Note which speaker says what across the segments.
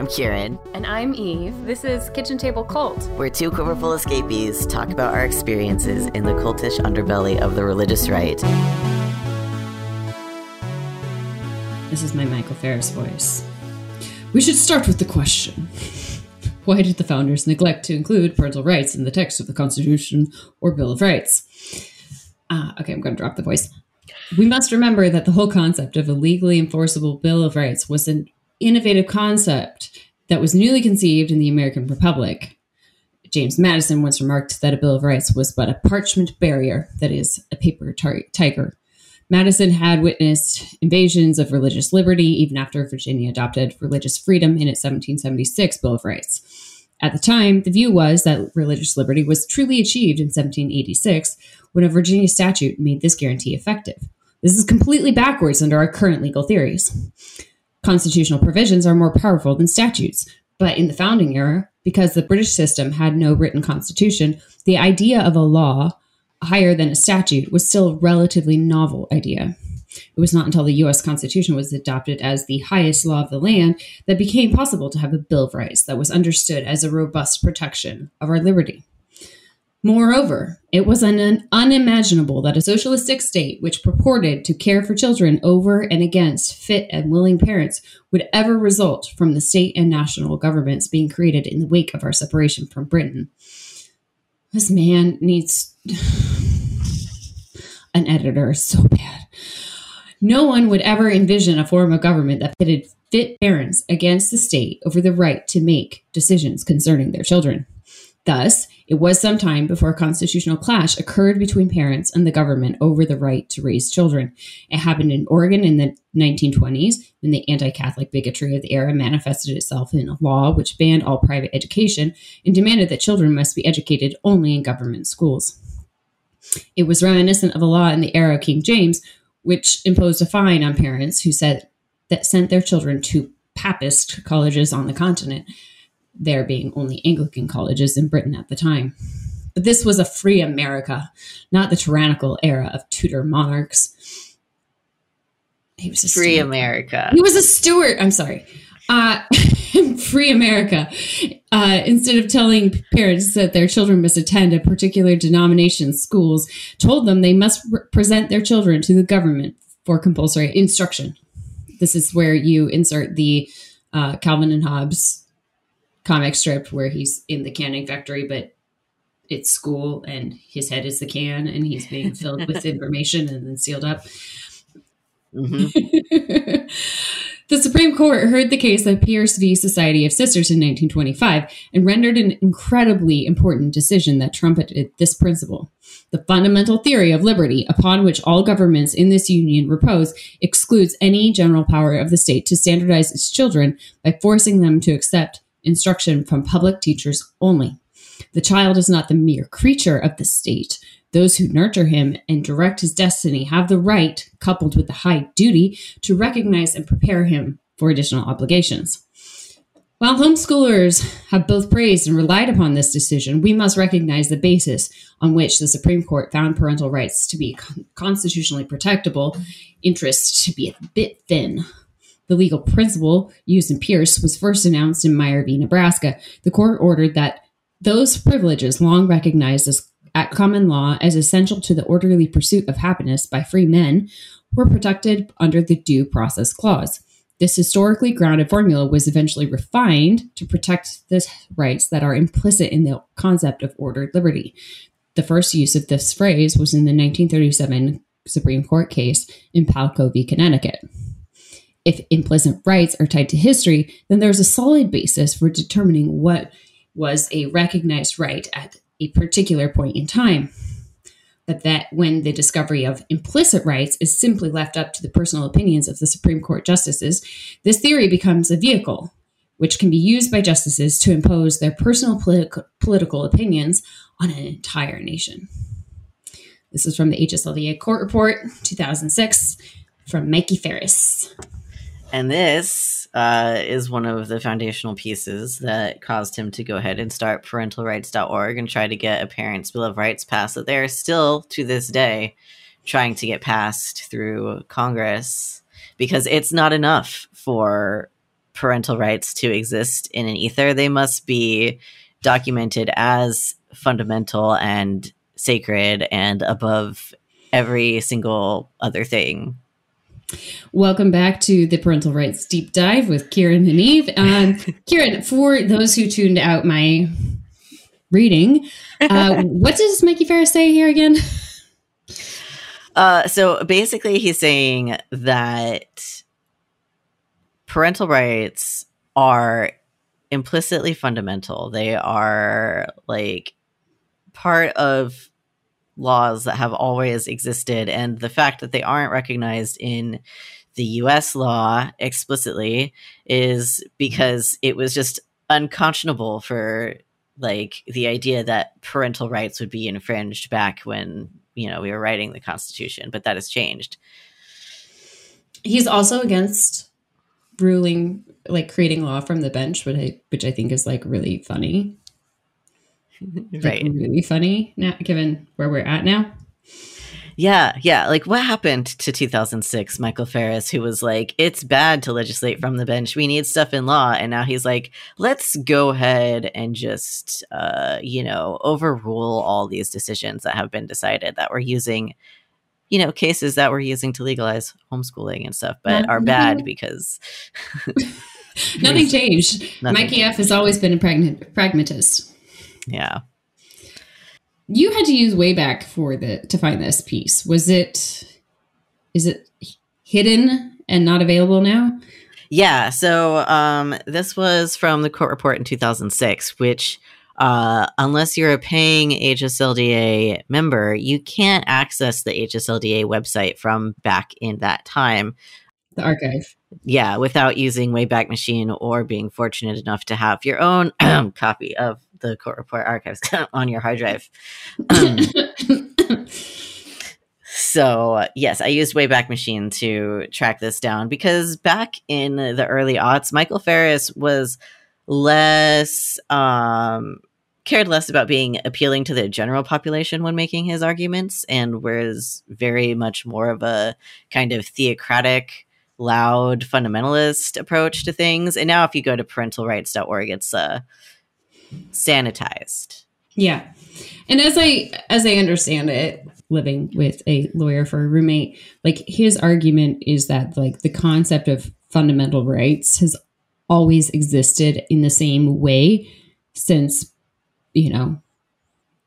Speaker 1: I'm Kieryn.
Speaker 2: And I'm Eve. This is Kitchen Table Cult.
Speaker 1: We're two quiverful escapees talk about our experiences in the cultish underbelly of the religious right.
Speaker 3: This is my Michael Farris voice. We should start with the question Why did the founders neglect to include parental rights in the text of the Constitution or Bill of Rights? Uh, okay, I'm going to drop the voice. We must remember that the whole concept of a legally enforceable Bill of Rights was an innovative concept that was newly conceived in the American Republic. James Madison once remarked that a Bill of Rights was but a parchment barrier, that is, a paper tar- tiger. Madison had witnessed invasions of religious liberty even after Virginia adopted religious freedom in its 1776 Bill of Rights. At the time, the view was that religious liberty was truly achieved in 1786 when a Virginia statute made this guarantee effective. This is completely backwards under our current legal theories constitutional provisions are more powerful than statutes. But in the founding era, because the British system had no written constitution, the idea of a law higher than a statute was still a relatively novel idea. It was not until the US Constitution was adopted as the highest law of the land that became possible to have a Bill of Rights that was understood as a robust protection of our liberty. Moreover, it was un- unimaginable that a socialistic state which purported to care for children over and against fit and willing parents would ever result from the state and national governments being created in the wake of our separation from Britain. This man needs an editor so bad. No one would ever envision a form of government that pitted fit parents against the state over the right to make decisions concerning their children. Thus, it was some time before a constitutional clash occurred between parents and the government over the right to raise children. It happened in Oregon in the 1920s when the anti Catholic bigotry of the era manifested itself in a law which banned all private education and demanded that children must be educated only in government schools. It was reminiscent of a law in the era of King James, which imposed a fine on parents who said that sent their children to Papist colleges on the continent there being only Anglican colleges in Britain at the time. But this was a free America, not the tyrannical era of Tudor monarchs.
Speaker 1: He was a free Stuart. America.
Speaker 3: He was a Stuart. I'm sorry. Uh, free America. Uh, instead of telling parents that their children must attend a particular denomination schools, told them they must re- present their children to the government for compulsory instruction. This is where you insert the uh, Calvin and Hobbes comic strip where he's in the canning factory, but it's school and his head is the can and he's being filled with information and then sealed up. Mm-hmm. the Supreme Court heard the case of Pierce v. Society of Sisters in 1925 and rendered an incredibly important decision that trumpeted this principle. The fundamental theory of liberty, upon which all governments in this union repose, excludes any general power of the state to standardize its children by forcing them to accept instruction from public teachers only. The child is not the mere creature of the state. Those who nurture him and direct his destiny have the right, coupled with the high duty, to recognize and prepare him for additional obligations. While homeschoolers have both praised and relied upon this decision, we must recognize the basis on which the Supreme Court found parental rights to be constitutionally protectable, interests to be a bit thin. The legal principle used in Pierce was first announced in Meyer v. Nebraska. The court ordered that those privileges long recognized as at common law as essential to the orderly pursuit of happiness by free men were protected under the Due Process Clause. This historically grounded formula was eventually refined to protect the rights that are implicit in the concept of ordered liberty. The first use of this phrase was in the 1937 Supreme Court case in Palko v. Connecticut if implicit rights are tied to history, then there's a solid basis for determining what was a recognized right at a particular point in time. But that when the discovery of implicit rights is simply left up to the personal opinions of the Supreme Court justices, this theory becomes a vehicle which can be used by justices to impose their personal politi- political opinions on an entire nation. This is from the HSLDA Court Report 2006 from Mikey Farris.
Speaker 1: And this uh, is one of the foundational pieces that caused him to go ahead and start parentalrights.org and try to get a parent's bill of rights passed that they're still to this day trying to get passed through Congress because it's not enough for parental rights to exist in an ether, they must be documented as fundamental and sacred and above every single other thing.
Speaker 3: Welcome back to the Parental Rights Deep Dive with Kieryn and Eve. Um, Kieryn, for those who tuned out my reading, uh, what does Mikey Farris say here again?
Speaker 1: Uh, so basically, he's saying that parental rights are implicitly fundamental. They are like part of laws that have always existed. And the fact that they aren't recognized in the US law explicitly is because it was just unconscionable for like the idea that parental rights would be infringed back when you know we were writing the constitution but that has changed
Speaker 3: he's also against ruling like creating law from the bench which i which i think is like really funny
Speaker 1: right
Speaker 3: like, really funny now given where we're at now
Speaker 1: yeah, yeah. Like what happened to 2006 Michael Farris who was like it's bad to legislate from the bench. We need stuff in law and now he's like let's go ahead and just uh, you know, overrule all these decisions that have been decided that we're using you know, cases that we're using to legalize homeschooling and stuff, but are bad because
Speaker 3: nothing changed. Nothing Mikey. F has always been a pragmatist.
Speaker 1: Yeah
Speaker 3: you had to use Wayback for the to find this piece. Was it is it hidden and not available now?
Speaker 1: Yeah, so um, this was from the court report in 2006, which uh, unless you're a paying HSLDA member, you can't access the HSLDA website from back in that time.
Speaker 3: The archive.
Speaker 1: Yeah, without using Wayback Machine or being fortunate enough to have your own copy of the court report archives on your hard drive. Um, so yes, I used Wayback Machine to track this down because back in the early aughts, Michael Farris was less um, cared less about being appealing to the general population when making his arguments, and was very much more of a kind of theocratic loud fundamentalist approach to things. And now if you go to parentalrights.org, it's uh sanitized.
Speaker 3: Yeah. And as I as I understand it, living with a lawyer for a roommate, like his argument is that like the concept of fundamental rights has always existed in the same way since you know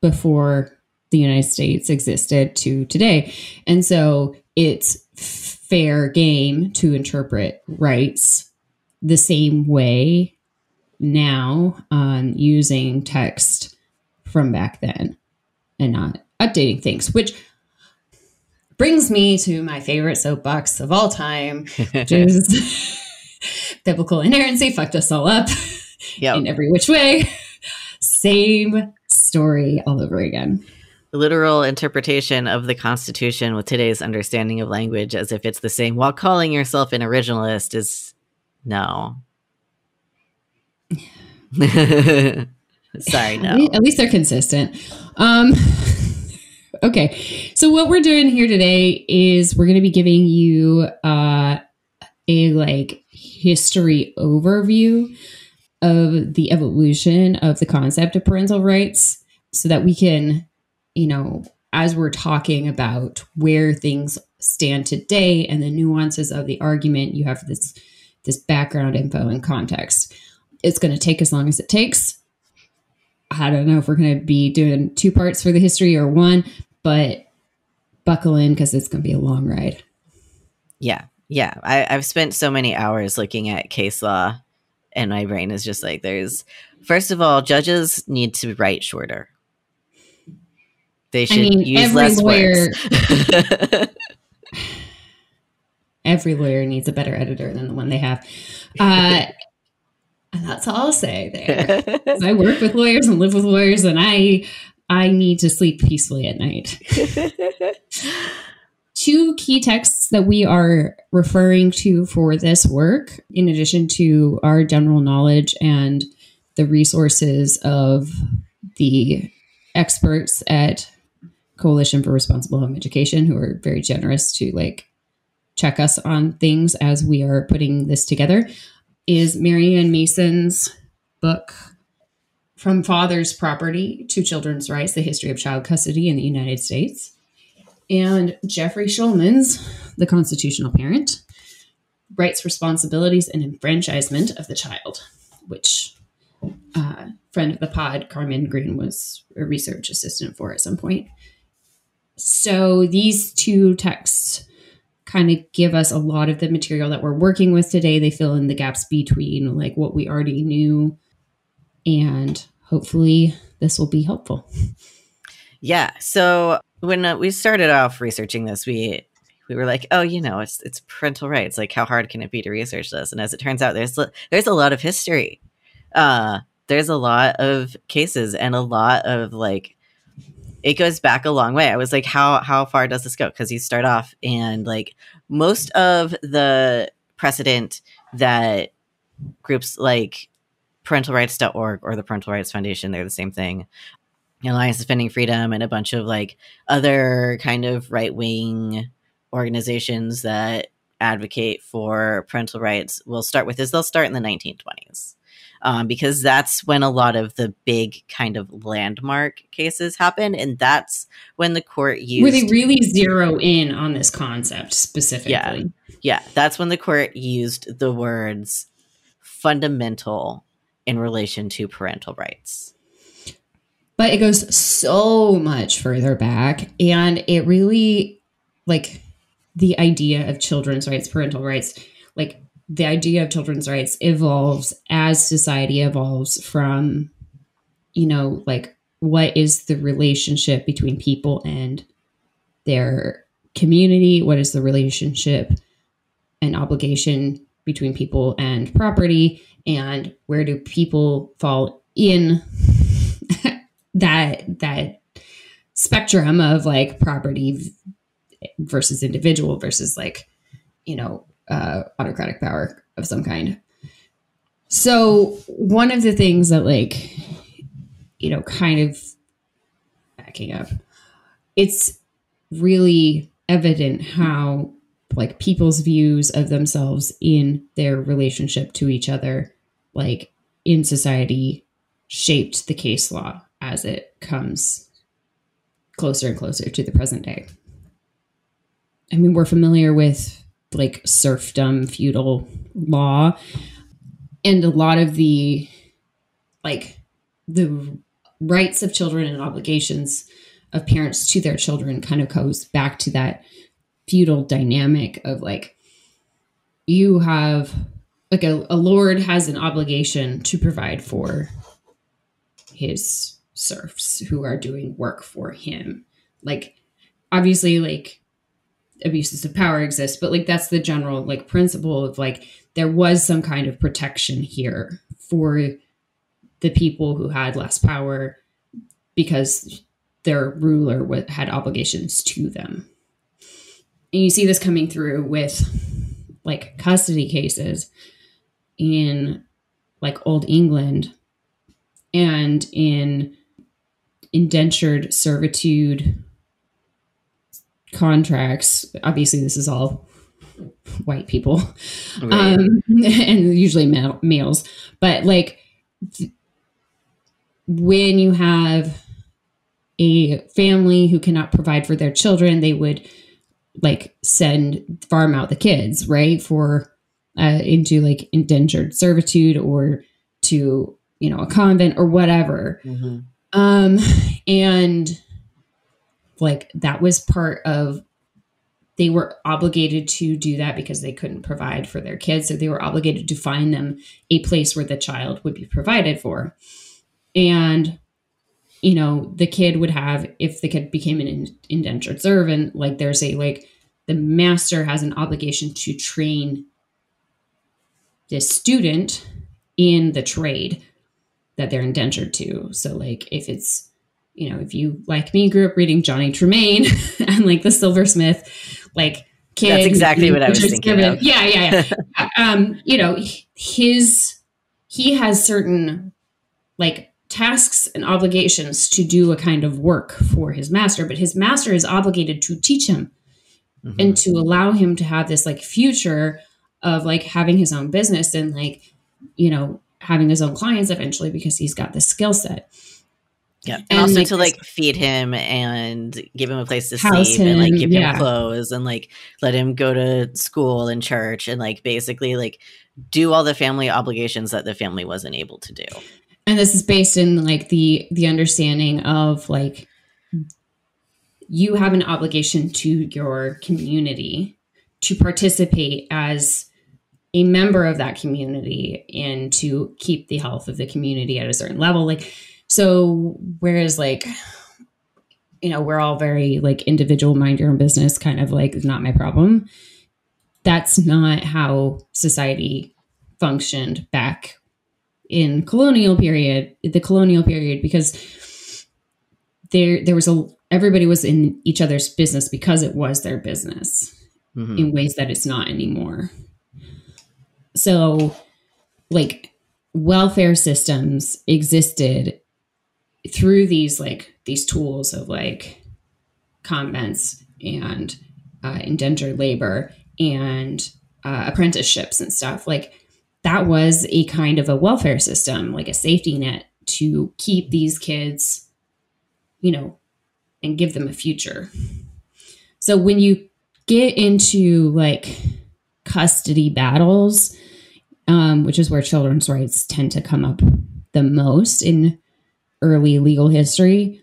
Speaker 3: before the United States existed to today. And so it's fair game to interpret rights the same way now on using text from back then and not updating things, which brings me to my favorite soapbox of all time, which is biblical inerrancy fucked us all up yep. in every which way. Same story all over again.
Speaker 1: Literal interpretation of the Constitution with today's understanding of language as if it's the same while calling yourself an originalist is no. Sorry, no.
Speaker 3: At least they're consistent. Um, okay, so what we're doing here today is we're going to be giving you uh, a like history overview of the evolution of the concept of parental rights, so that we can, you know, as we're talking about where things stand today and the nuances of the argument, you have this this background info and context it's going to take as long as it takes. I don't know if we're going to be doing two parts for the history or one, but buckle in because it's going to be a long ride.
Speaker 1: Yeah. Yeah. I, I've spent so many hours looking at case law, and my brain is just like, there's, first of all, judges need to write shorter. They should I mean, use less lawyer, words.
Speaker 3: every lawyer needs a better editor than the one they have. Uh, and that's all I'll say there. I work with lawyers and live with lawyers, and I I need to sleep peacefully at night. Two key texts that we are referring to for this work, in addition to our general knowledge and the resources of the experts at Coalition for Responsible Home Education, who are very generous to like check us on things as we are putting this together is Mary Ann Mason's book, From Father's Property to Children's Rights The History of Child Custody in the United States. And Jeffrey Shulman's The Constitutional Parent Rights, Responsibilities, and Enfranchisement of the Child, which uh, friend of the pod, Carmen Green, was a research assistant for at some point. So these two texts kind of give us a lot of the material that we're working with today. They fill in the gaps between like what we already knew and hopefully this will be helpful.
Speaker 1: Yeah. So when uh, we started off researching this, we we were like, oh, you know, it's it's parental rights. Like, how hard can it be to research this? And as it turns out, there's there's a lot of history. Uh, there's a lot of cases and a lot of like it goes back a long way. I was like, how how far does this go? Because you start off and like most of the precedent that groups like parentalrights.org or the Parental Rights Foundation, they're the same thing. Alliance Defending Freedom and a bunch of like other kind of right wing organizations that advocate for parental rights will start with is they'll start in the 1920s um, because that's when a lot of the big kind of landmark cases happen, and that's when the court used
Speaker 3: where they really zero in on this concept specifically.
Speaker 1: Yeah, yeah, that's when the court used the words fundamental in relation to parental rights.
Speaker 3: But it goes so much further back, and it really like the idea of children's rights, parental rights, the idea of children's rights evolves as society evolves from, you know, like what is the relationship between people and their community? What is the relationship and obligation between people and property? And where do people fall in that that spectrum of like property versus individual versus like you know uh, autocratic power of some kind. So one of the things that like you know kind of backing up, it's really evident how like people's views of themselves in their relationship to each other like in society shaped the case law as it comes closer and closer to the present day. I mean, we're familiar with like serfdom, feudal law, and a lot of the like the rights of children and obligations of parents to their children kind of goes back to that feudal dynamic of like you have like a, a lord has an obligation to provide for his serfs who are doing work for him. Like obviously like abuses of power exist but like that's the general like principle of like there was some kind of protection here for the people who had less power because their ruler had obligations to them. And you see this coming through with like custody cases in like old england and in indentured servitude contracts. Obviously, this is all white people, right. um, and usually male, males. But like th- when you have a family who cannot provide for their children, they would like send farm out the kids, right, for uh, into like indentured servitude or to you know a convent or whatever. Mm-hmm. Um, and like that was part of they were obligated to do that because they couldn't provide for their kids. So they were obligated to find them a place where the child would be provided for. And you know the kid would have if the kid became an indentured servant like there's a like the master has an obligation to train the student in the trade that they're indentured to. So like if it's you know, if you like me grew up reading Johnny Tremain and like the silversmith, like
Speaker 1: kid. That's exactly what I was thinking given, of.
Speaker 3: Yeah, yeah, yeah. um, you know, his he has certain like tasks and obligations to do a kind of work for his master, but his master is obligated to teach him mm-hmm. and to allow him to have this like future of like having his own business and like you know, having his own clients eventually because he's got the skill set.
Speaker 1: Yeah, and,
Speaker 3: And,
Speaker 1: also
Speaker 3: like,
Speaker 1: to like feed him and give him a place to
Speaker 3: House
Speaker 1: sleep and like give
Speaker 3: yeah.
Speaker 1: him clothes and like let him go to school and church and like basically like do all the family obligations that the family wasn't able to do.
Speaker 3: and this is based in like the the understanding of like you have an obligation to your community to participate as a member of that community and to keep the health of the community at a certain level like so whereas like you know we're all very like individual mind your own business kind of like not my problem that's not how society functioned back in colonial period the colonial period because there there was a everybody was in each other's business because it was their business
Speaker 1: Mhm.
Speaker 3: in ways that it's not anymore so like welfare systems existed through these like these tools of like convents and uh, indentured labor and uh, apprenticeships and stuff like that was a kind of a welfare system like a safety net to keep these kids you know and give them a future. So when you get into like custody battles um, which is where children's rights tend to come up the most in early legal history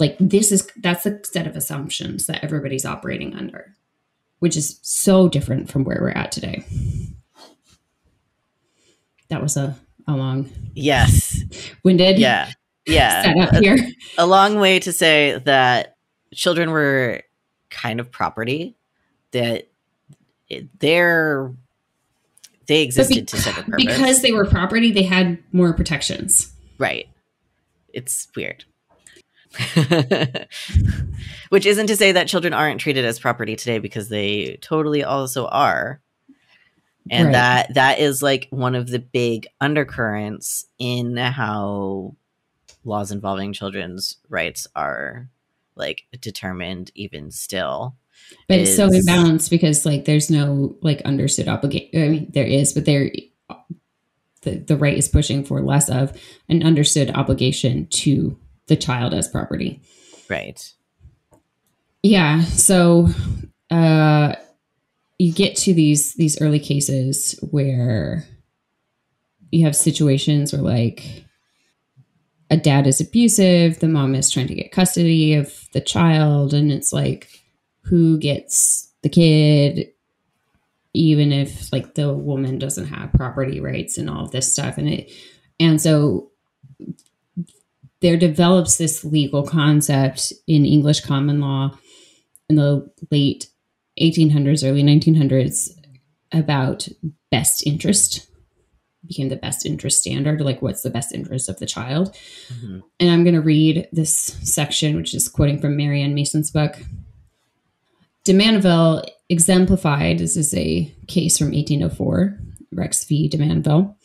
Speaker 3: like this is that's the set of assumptions that everybody's operating under which is so different from where we're at today that was a, a long
Speaker 1: Yes.
Speaker 3: winded
Speaker 1: Yeah. Yeah.
Speaker 3: setup here
Speaker 1: a long way to say that children were kind of property that they're they existed to serve a purpose
Speaker 3: because they were property they had more protections
Speaker 1: right it's weird which isn't to say that children aren't treated as property today because they totally also are and
Speaker 3: Right.
Speaker 1: that that is like one of the big undercurrents in how laws involving children's rights are like determined even still
Speaker 3: but it's so
Speaker 1: is-
Speaker 3: imbalanced because like there's no like understood obligation i mean there is but there the, the right is pushing for less of an understood obligation to the child as property.
Speaker 1: Right.
Speaker 3: Yeah so uh you get to these these early cases where you have situations where like a dad is abusive the mom is trying to get custody of the child and it's like who gets the kid even if like the woman doesn't have property rights and all of this stuff and it and so there develops this legal concept in english common law in the late 1800s early 1900s about best interest became the best interest standard like what's the best interest of the child
Speaker 1: Mhm.
Speaker 3: and i'm going to read this section which is quoting from mary ann mason's book de Mandeville exemplified this is a case from 1804 rex v de Mandeville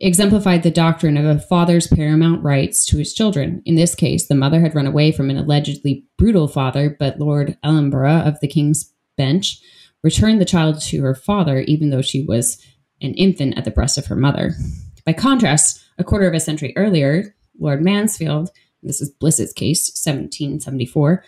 Speaker 3: exemplified the doctrine of a father's paramount rights to his children. In this case, the mother had run away from an allegedly brutal father, but Lord Ellenborough of the King's Bench returned the child to her father, even though she was an infant at the breast of her mother. By contrast, a quarter of a century earlier, Lord Mansfield, this is Bliss's case, 1774,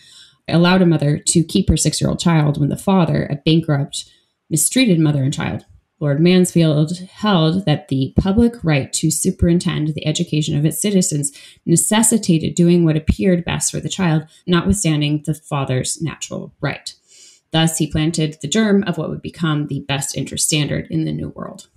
Speaker 3: allowed a mother to keep her six year old child when the father, a bankrupt, mistreated mother and child. Lord Mansfield held that the public right to superintend the education of its citizens necessitated doing what appeared best for the child, notwithstanding the father's natural right. Thus, he planted the germ of what would become the best interest standard in the New World.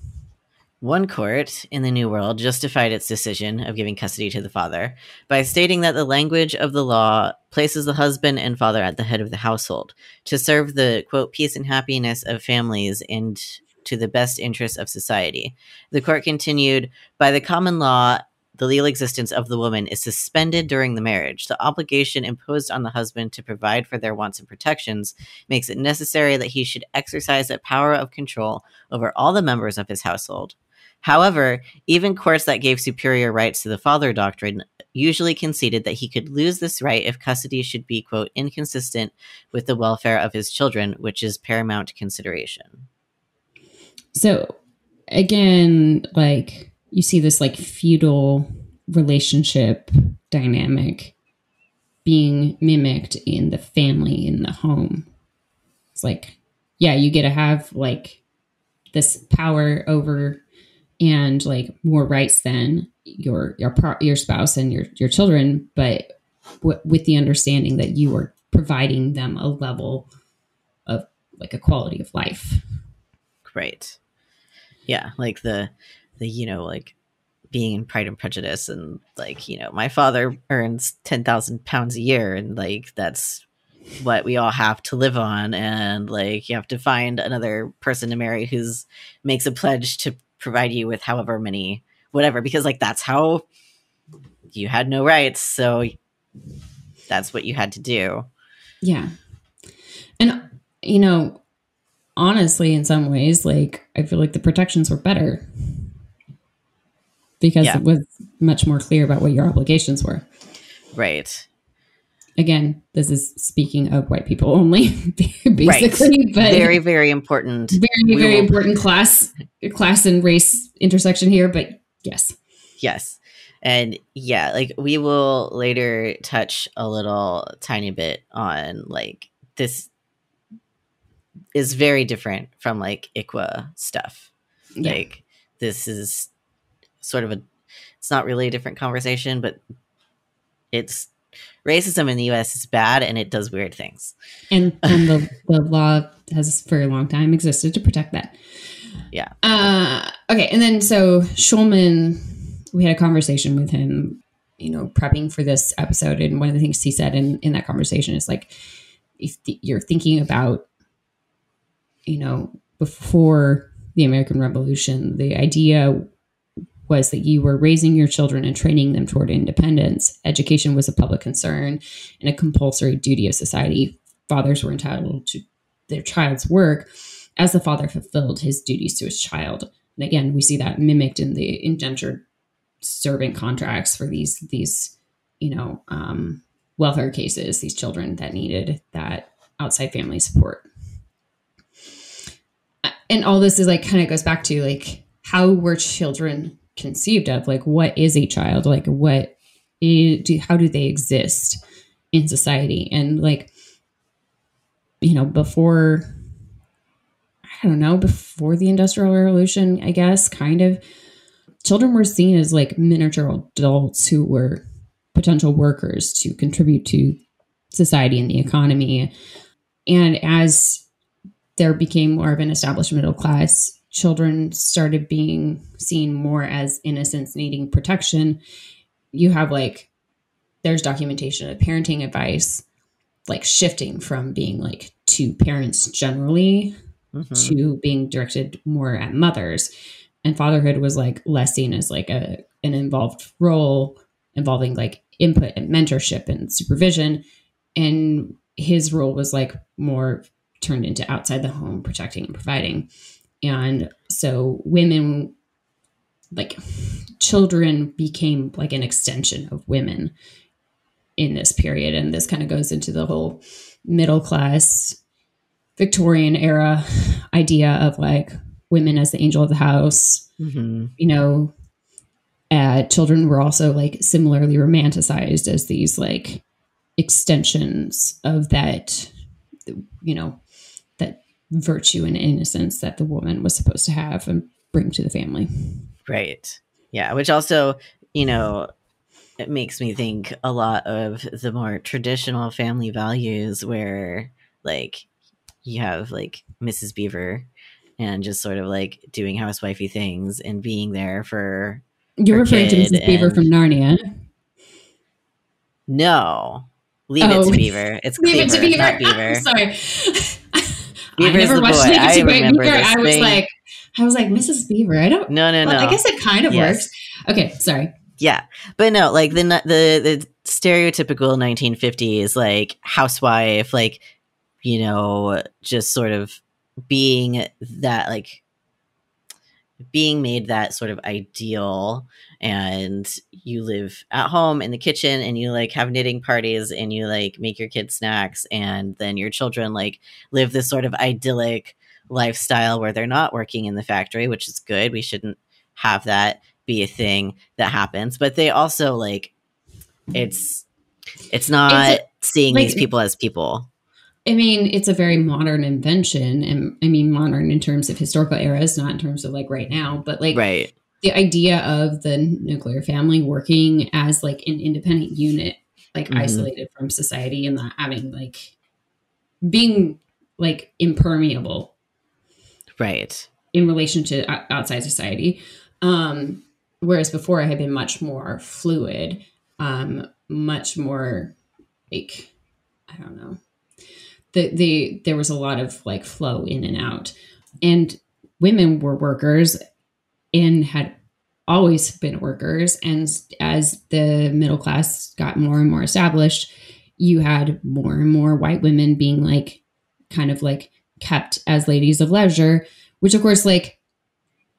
Speaker 1: One court in the New World justified its decision of giving custody to the father by stating that the language of the law places the husband and father at the head of the household to serve the quote peace and happiness of families and to the best interests of society. The court continued by the common law the legal existence of the woman is suspended during the marriage. The obligation imposed on the husband to provide for their wants and protections makes it necessary that he should exercise a power of control over all the members of his household. However, even courts that gave superior rights to the father doctrine usually conceded that he could lose this right if custody should be, quote, inconsistent with the welfare of his children, which is paramount consideration.
Speaker 3: So, again, like you see this like feudal relationship dynamic being mimicked in the family in the home. It's like, yeah, you get to have like this power over and like more rights than your your your spouse and your your children, but w- with the understanding that you are providing them a level of like a quality of life.
Speaker 1: Right. Yeah, like the the you know like being in Pride and Prejudice and like you know my father earns ten thousand pounds a year and like that's what we all have to live on and like you have to find another person to marry who's makes a pledge to provide you with however many whatever because like that's how you had no rights so that's what you had to do.
Speaker 3: Yeah. And you know honestly in some ways like i feel like the protections were better because yeah. it was much more clear about what your obligations were.
Speaker 1: Right
Speaker 3: again, this is speaking of white people only, basically. Right.
Speaker 1: But very, very important.
Speaker 3: Very, we very will... important class, class and race intersection here. But yes,
Speaker 1: yes, and yeah, like we will later touch a little tiny bit on like this is very different from like ICWA stuff. Yeah. Like this is sort of a it's not really a different conversation, but it's racism in the US is bad and it does weird things.
Speaker 3: And, and the, the law has for a long time existed to protect that.
Speaker 1: Yeah.
Speaker 3: Uh, okay. And then so Shulman, we had a conversation with him, you know, prepping for this episode. And one of the things he said in, in that conversation is like, if th- you're thinking about, you know, before the American Revolution, the idea was that you were raising your children and training them toward independence. Education was a public concern and a compulsory duty of society. Fathers were entitled to their child's work as the father fulfilled his duties to his child. And again, we see that mimicked in the indentured servant contracts for these these you know um, welfare cases, these children that needed that outside family support. And all this is like kind of goes back to like how were children conceived of like what is a child? Like what is, do, how do they exist in society? And like you know before i don't know before the industrial revolution i guess kind of children were seen as like miniature adults who were potential workers to contribute to society and the economy. And as there became more of an established middle class children started being seen more as innocents needing protection, you have like there's documentation of parenting advice like shifting from being like to parents generally mm-hmm. to being directed more at mothers. And fatherhood was like less seen as like a an involved role involving like input and mentorship and supervision. And his role was like more turned into outside the home protecting and providing and so women, like children, became like an extension of women in this period. And this kind of goes into the whole middle class Victorian era idea of like women as the angel of the house. Mm-hmm. You know, uh, children were also like similarly romanticized as these like extensions of that, you know, virtue and innocence that the woman was supposed to have and bring to the family.
Speaker 1: Right. Yeah. Which also, you know, it makes me think a lot of the more traditional family values where, like, you have like Mrs. Beaver and just sort of like doing housewifey things and being there for.
Speaker 3: You're referring to Mrs. Beaver from Narnia.
Speaker 1: No, leave oh. it to oh. Beaver. It's leave Cleaver, it to Beaver. not Beaver.
Speaker 3: Sorry. Beaver's I never watched boy. I remember Beaver. I was thing. like, I was like, Mrs. Beaver. I don't.
Speaker 1: No, no, well, no.
Speaker 3: I guess it kind of yes. works. Okay, sorry.
Speaker 1: Yeah, but no, like the the the stereotypical 1950s like housewife, like you know, just sort of being that like being made that sort of ideal and you live at home in the kitchen and you like have knitting parties and you like make your kids snacks and then your children like live this sort of idyllic lifestyle where they're not working in the factory, which is good. We shouldn't have that be a thing that happens. But they also like it's it's not seeing
Speaker 3: like-
Speaker 1: these people as people.
Speaker 3: I mean, it's a very modern invention, and I mean modern in terms of historical eras, not in terms of like right now. But like
Speaker 1: Right.
Speaker 3: the idea of the nuclear family working as like an independent unit, like
Speaker 1: Mhm.
Speaker 3: isolated from society, and not having like being like impermeable
Speaker 1: Right.
Speaker 3: in relation to outside society. Um, whereas before, I had been much more fluid, um, much more like I don't know. The the there was a lot of like flow in and out, and women were workers and had always been workers. And as the middle class got more and more established, you had more and more white women being like kind of like kept as ladies of leisure, which of course like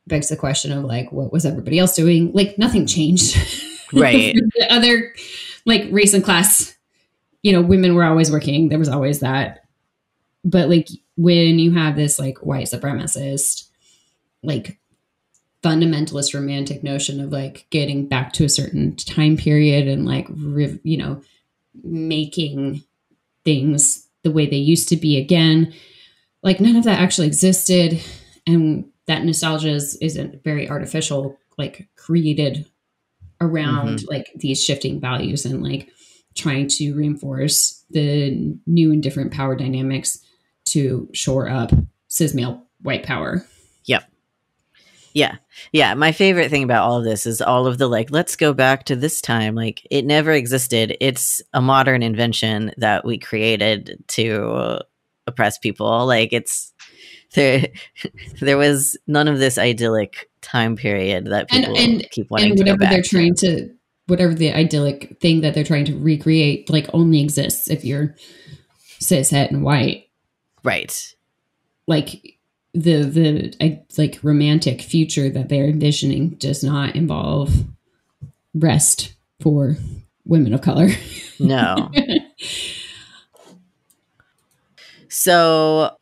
Speaker 3: begs the question of like what was everybody else doing? Like nothing changed.
Speaker 1: Right.
Speaker 3: the other like race and class, you know, women were always working. There was always that. But like when you have this like white supremacist, like fundamentalist romantic notion of like getting back to a certain time period and like you know making things the way they used to be again like none of that actually existed. And that nostalgia is, isn't very artificial like created around mm-hmm. like these shifting values and like trying to reinforce the new and different power dynamics to shore up cis male white power Yep.
Speaker 1: Yeah. Yeah. My favorite thing about all of this is all of the like, let's go back to this time. Like, it never existed. It's a modern invention that we created to oppress people. Like, it's there, there was none of this idyllic time period that people
Speaker 3: and-
Speaker 1: keep wanting
Speaker 3: and
Speaker 1: to
Speaker 3: whatever
Speaker 1: back
Speaker 3: they're
Speaker 1: to.
Speaker 3: trying to whatever the idyllic thing that they're trying to recreate like only exists if you're cis het and white
Speaker 1: Right.
Speaker 3: like the the I, like romantic future that they're envisioning does not involve rest for women of color
Speaker 1: No. so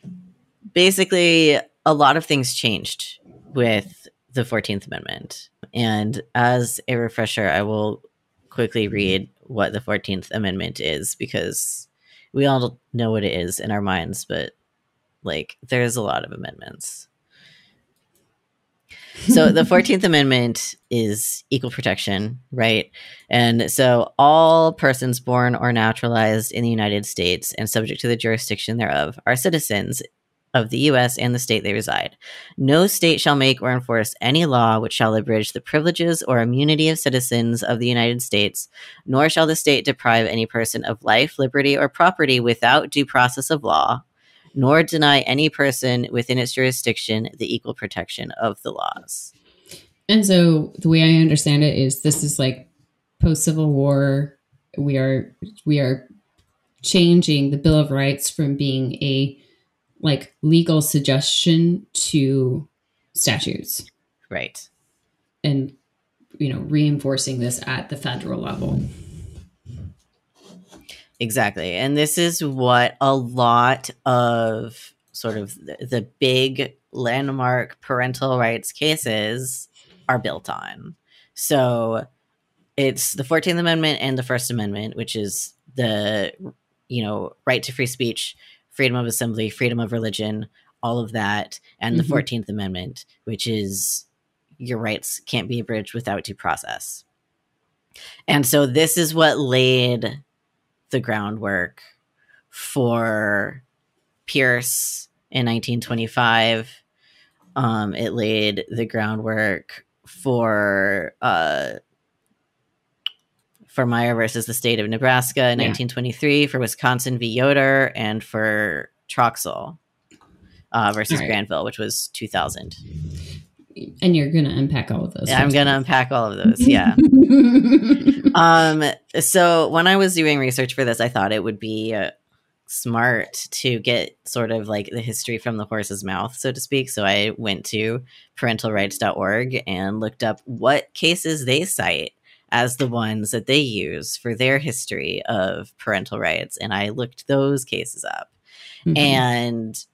Speaker 1: basically, a lot of things changed with the 14th Amendment. And as a refresher, I will quickly read what the 14th Amendment is because we all know what it is in our minds, but like there's a lot of amendments. So the 14th Amendment is equal protection, right? And so all persons born or naturalized in the United States and subject to the jurisdiction thereof are citizens of the US and the state they reside. No state shall make or enforce any law which shall abridge the privileges or immunity of citizens of the United States, nor shall the state deprive any person of life, liberty, or property without due process of law, nor deny any person within its jurisdiction the equal protection of the laws.
Speaker 3: And so the way I understand it is this is like post Civil War. We are we are changing the Bill of Rights from being a like legal suggestion to statutes
Speaker 1: Right.
Speaker 3: and you know reinforcing this at the federal level.
Speaker 1: Exactly. And this is what a lot of sort of the, the big landmark parental rights cases are built on. So it's the 14th Amendment and the First Amendment, which is the, you know, right to free speech, freedom of assembly, freedom of religion, all of that, and
Speaker 3: Mhm.
Speaker 1: the 14th Amendment, which is your rights can't be abridged without due process. And so this is what laid the groundwork for Pierce in 1925. Um, it laid the groundwork for uh, for Meyer versus the state of Nebraska in
Speaker 3: Yeah.
Speaker 1: 1923, for Wisconsin v. Yoder, and for Troxel uh, versus
Speaker 3: All right.
Speaker 1: Granville, which was 2000.
Speaker 3: And you're gonna unpack all of those.
Speaker 1: Yeah, I'm gonna unpack all of those. Yeah. um so when i was doing research for this i thought it would be uh, smart to get sort of like the history from the horse's mouth so to speak so i went to parentalrights.org and looked up what cases they cite as the ones that they use for their history of parental rights and i looked those cases up
Speaker 3: Mhm.
Speaker 1: and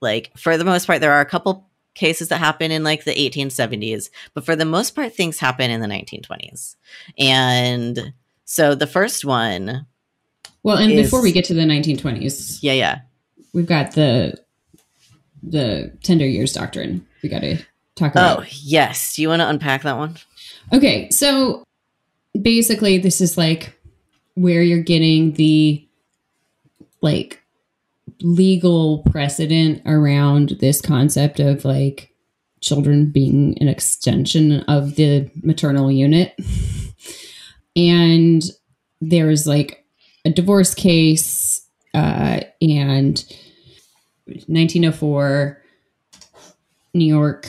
Speaker 1: like for the most part there are a couple cases that happen in like the 1870s but for the most part things happen in the 1920s and so the first one
Speaker 3: Well, and
Speaker 1: is-
Speaker 3: before we get to the 1920s,
Speaker 1: yeah yeah
Speaker 3: we've got the the tender years doctrine. We got to talk about.
Speaker 1: oh yes do you want to unpack that one
Speaker 3: Okay, so basically, this is like where you're getting the like legal precedent around this concept of like children being an extension of the maternal unit. And there was like a divorce case, uh, and 1904 New York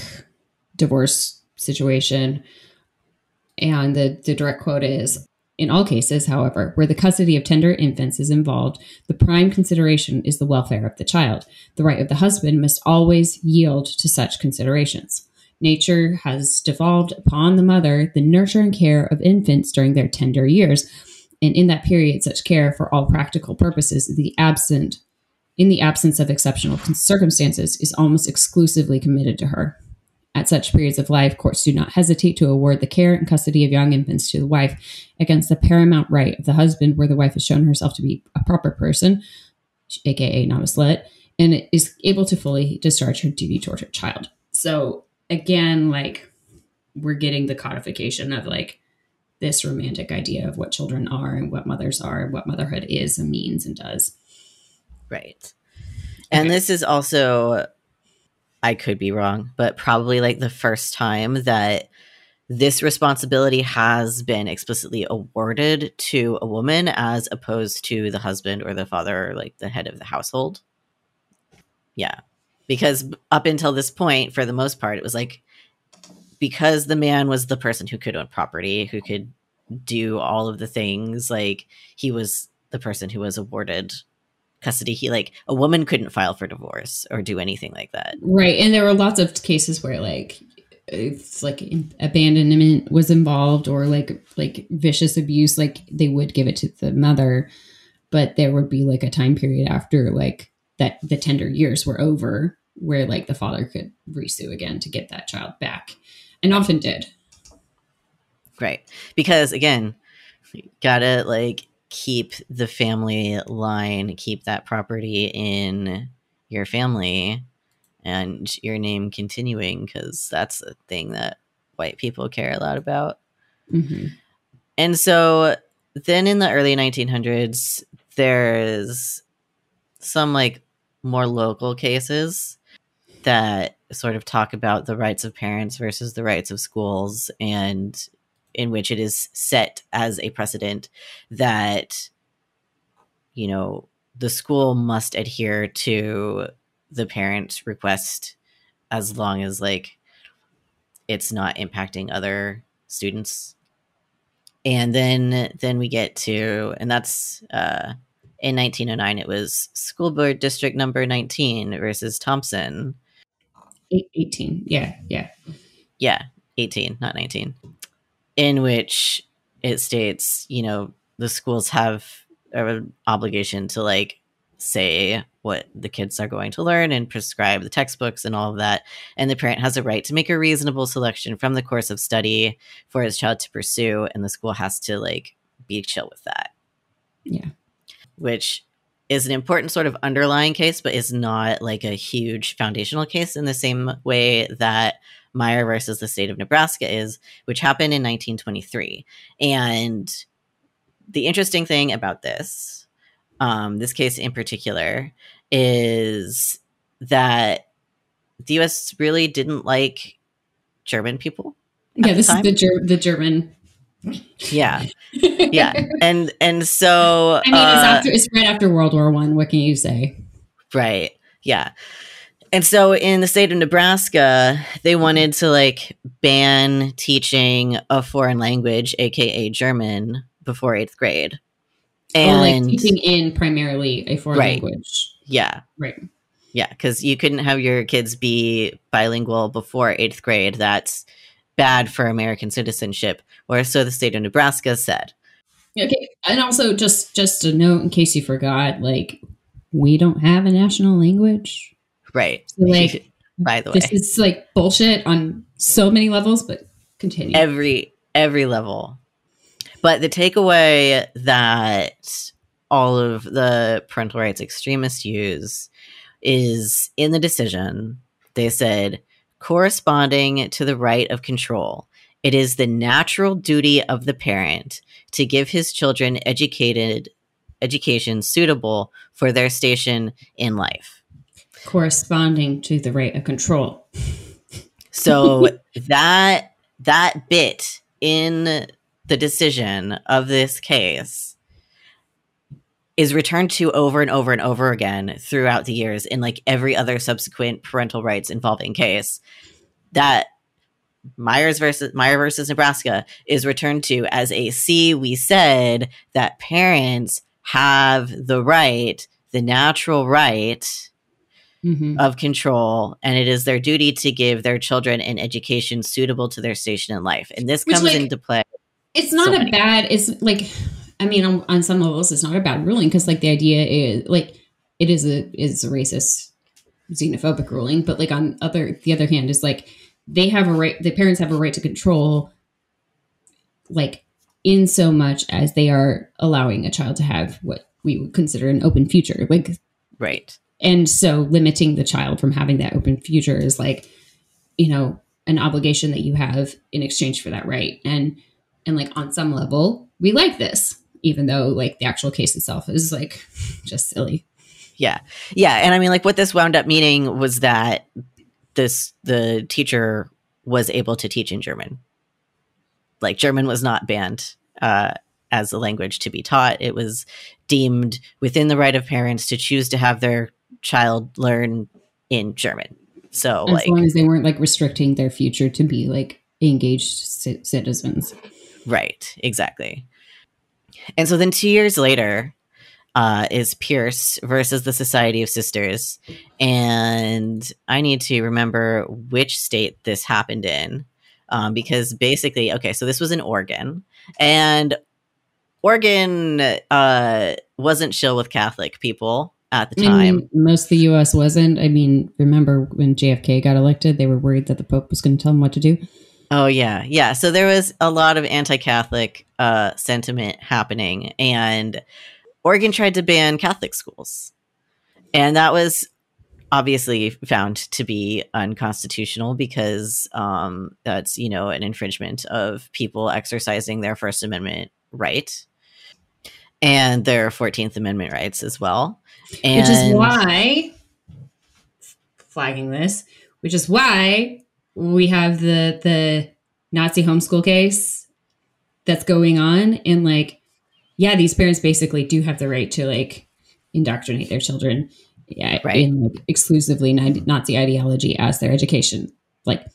Speaker 3: divorce situation. And the, the direct quote is In all cases, however, where the custody of tender infants is involved, the prime consideration is the welfare of the child. The right of the husband must always yield to such considerations. Nature has devolved upon the mother the nurture and care of infants during their tender years, and in that period, such care, for all practical purposes, the absent in the absence of exceptional circumstances, is almost exclusively committed to her. At such periods of life, courts do not hesitate to award the care and custody of young infants to the wife against the paramount right of the husband, where the wife has shown herself to be a proper person, aka not a slut, and is able to fully discharge her duty toward her child. So, again, like we're getting the codification of like this romantic idea of what children are and what mothers are and what motherhood is and means and does.
Speaker 1: Right. And
Speaker 3: Okay.
Speaker 1: this is also, I could be wrong, but probably like the first time that this responsibility has been explicitly awarded to a woman as opposed to the husband or the father or like the head of the household. Yeah. Because up until this point, for the most part, it was like because the man was the person who could own property, who could do all of the things, like he was the person who was awarded custody he like a woman couldn't file for divorce or do anything like that
Speaker 3: Right. And there were lots of cases where like it's like abandonment was involved or like like vicious abuse like they would give it to the mother but there would be like a time period after like that the tender years were over where like the father could resue again to get that child back and often did
Speaker 1: right because again gotta like keep the family line keep that property in your family and your name continuing because that's the thing that white people care a lot about.
Speaker 3: Hmm
Speaker 1: And so then in the early 1900s, there's some like more local cases that sort of talk about the rights of parents versus the rights of schools, and in which it is set as a precedent that, you know, the school must adhere to the parent's request as long as like it's not impacting other students. And then then we get to and that's uh in 1909 it was school board district number 19 versus thompson.
Speaker 3: 18 yeah yeah.
Speaker 1: Yeah 18 not 19 in which it states you know the schools have an obligation to like say what the kids are going to learn and prescribe the textbooks and all of that. And the parent has a right to make a reasonable selection from the course of study for his child to pursue and the school has to like be chill with that.
Speaker 3: Yeah.
Speaker 1: Which is an important sort of underlying case, but is not like a huge foundational case in the same way that Meyer versus the state of Nebraska is, which happened in 1923. And the interesting thing about this, um, this case in particular, is that the US really didn't like German people.
Speaker 3: yeah this
Speaker 1: time?
Speaker 3: is the Ger- the german
Speaker 1: Yeah. Yeah. and and so
Speaker 3: i mean it's
Speaker 1: uh,
Speaker 3: after it's right after world war one what can you say
Speaker 1: Right. Yeah. And so in the state of Nebraska, they wanted to like ban teaching a foreign language, aka German, before eighth grade.
Speaker 3: or like
Speaker 1: And
Speaker 3: teaching in primarily a foreign
Speaker 1: Right.
Speaker 3: language
Speaker 1: yeah,
Speaker 3: right
Speaker 1: yeah, because you couldn't have your kids be bilingual before eighth grade. That's bad for American citizenship, or so the state of Nebraska said.
Speaker 3: Okay, and also just just a note in case you forgot, like we don't have a national language.
Speaker 1: Right.
Speaker 3: So, like,
Speaker 1: by the way,
Speaker 3: this is like bullshit on so many levels, but continue.
Speaker 1: every every level. But the takeaway that all of the parental rights extremists use is in the decision, they said corresponding to the right of control. It is the natural duty of the parent to give his children educated education suitable for their station in life.
Speaker 3: Corresponding to the rate of control.
Speaker 1: So that that bit in the decision of this case is returned to over and over and over again throughout the years in like every other subsequent parental rights involving case that Myers versus Meyer versus Nebraska is returned to as a see we said that parents have the right the natural right
Speaker 3: Mhm.
Speaker 1: of control and it is their duty to give their children an education suitable to their station in life and this
Speaker 3: Which,
Speaker 1: comes
Speaker 3: like,
Speaker 1: into play
Speaker 3: It's not
Speaker 1: So
Speaker 3: a
Speaker 1: many.
Speaker 3: bad. It's like, I mean, on, on some levels, it's not a bad ruling because, like, the idea is like it is a is a racist, xenophobic ruling. But like on other the other hand, is like they have a right. The parents have a right to control, like, in so much as they are allowing a child to have what we would consider an open future. Like,
Speaker 1: right
Speaker 3: and so limiting the child from having that open future is like you know an obligation that you have in exchange for that right. And and like on some level we like this even though like the actual case itself is like just silly.
Speaker 1: Yeah. Yeah. And i mean like what this wound up meaning was that this the teacher was able to teach in german. Like german was not banned uh as a language to be taught. It was deemed within the right of parents to choose to have their child learn in german so
Speaker 3: as
Speaker 1: like
Speaker 3: long as they weren't like restricting their future to be like engaged ci- citizens
Speaker 1: Right, exactly. And so then two years later uh, is Pierce versus the Society of Sisters. And I need to remember which state this happened in um, because basically, okay, so this was in Oregon. And Oregon uh, wasn't chill with Catholic people at the time.
Speaker 3: mean, most of the us wasn't i mean remember when jfk got elected they were worried that the pope was going to tell them what to do
Speaker 1: Oh yeah, yeah. So there was a lot of anti-Catholic uh, sentiment happening, and Oregon tried to ban Catholic schools, and that was obviously found to be unconstitutional because um, that's you know an infringement of people exercising their First Amendment right and their Fourteenth Amendment rights as well. And
Speaker 3: which is why flagging this which is why we have the the nazi homeschool case that's going on and like yeah these parents basically do have the right to like indoctrinate their children yeah,
Speaker 1: Right.
Speaker 3: in like exclusively nazi ideology as their education like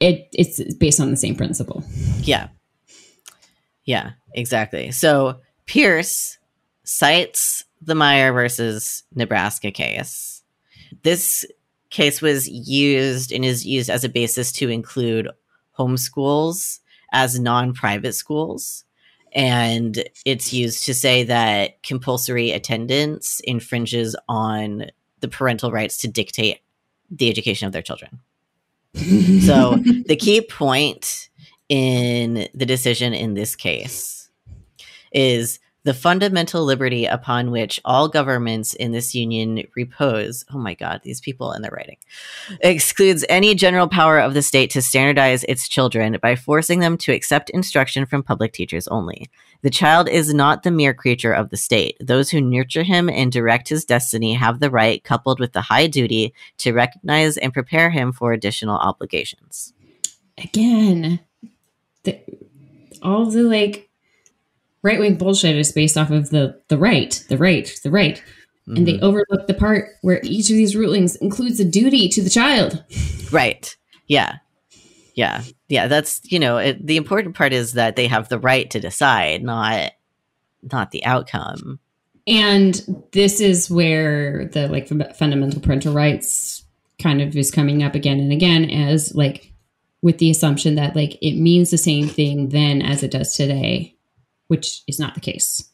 Speaker 3: it it's based on the same principle
Speaker 1: Yeah. Yeah, exactly. So Pierce cites the Meyer versus Nebraska case. This case was used and is used as a basis to include homeschools as non private schools. And it's used to say that compulsory attendance infringes on the parental rights to dictate the education of their children. So the key point in the decision in this case is the fundamental liberty upon which all governments in this union repose. Oh my God, these people and their writing excludes any general power of the state to standardize its children by forcing them to accept instruction from public teachers only. The child is not the mere creature of the state. Those who nurture him and direct his destiny have the right, coupled with the high duty, to recognize and prepare him for additional obligations.
Speaker 3: again the, all the like right wing bullshit is based off of the the right the right the right and they
Speaker 1: Mhm.
Speaker 3: overlook the part where each of these rulings includes a duty to the child
Speaker 1: Right. Yeah. Yeah. Yeah. That's, you know, it, the important part is that they have the right to decide, not, not the outcome.
Speaker 3: and this is where the like fun- fundamental parental rights kind of is coming up again and again as like with the assumption that like it means the same thing then as it does today which is not the case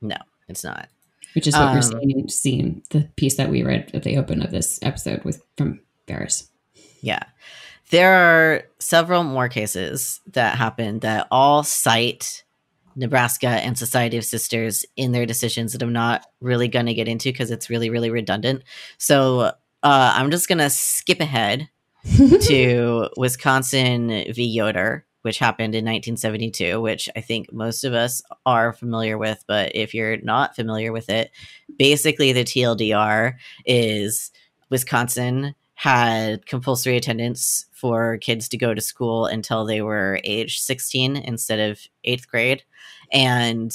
Speaker 1: No, it's not.
Speaker 3: which is what
Speaker 1: Um,
Speaker 3: we're seeing seeing the piece that we read at the open of this episode with from Farris.
Speaker 1: Yeah. There are several more cases that happened that all cite Nebraska and Society of Sisters in their decisions that I'm not really going to get into because it's really, really redundant. So uh, I'm just going to skip ahead to Wisconsin v. Yoder, which happened in 1972, which I think most of us are familiar with. But if you're not familiar with it, basically the TLDR is Wisconsin had compulsory attendance for kids to go to school until they were age 16 instead of eighth grade. And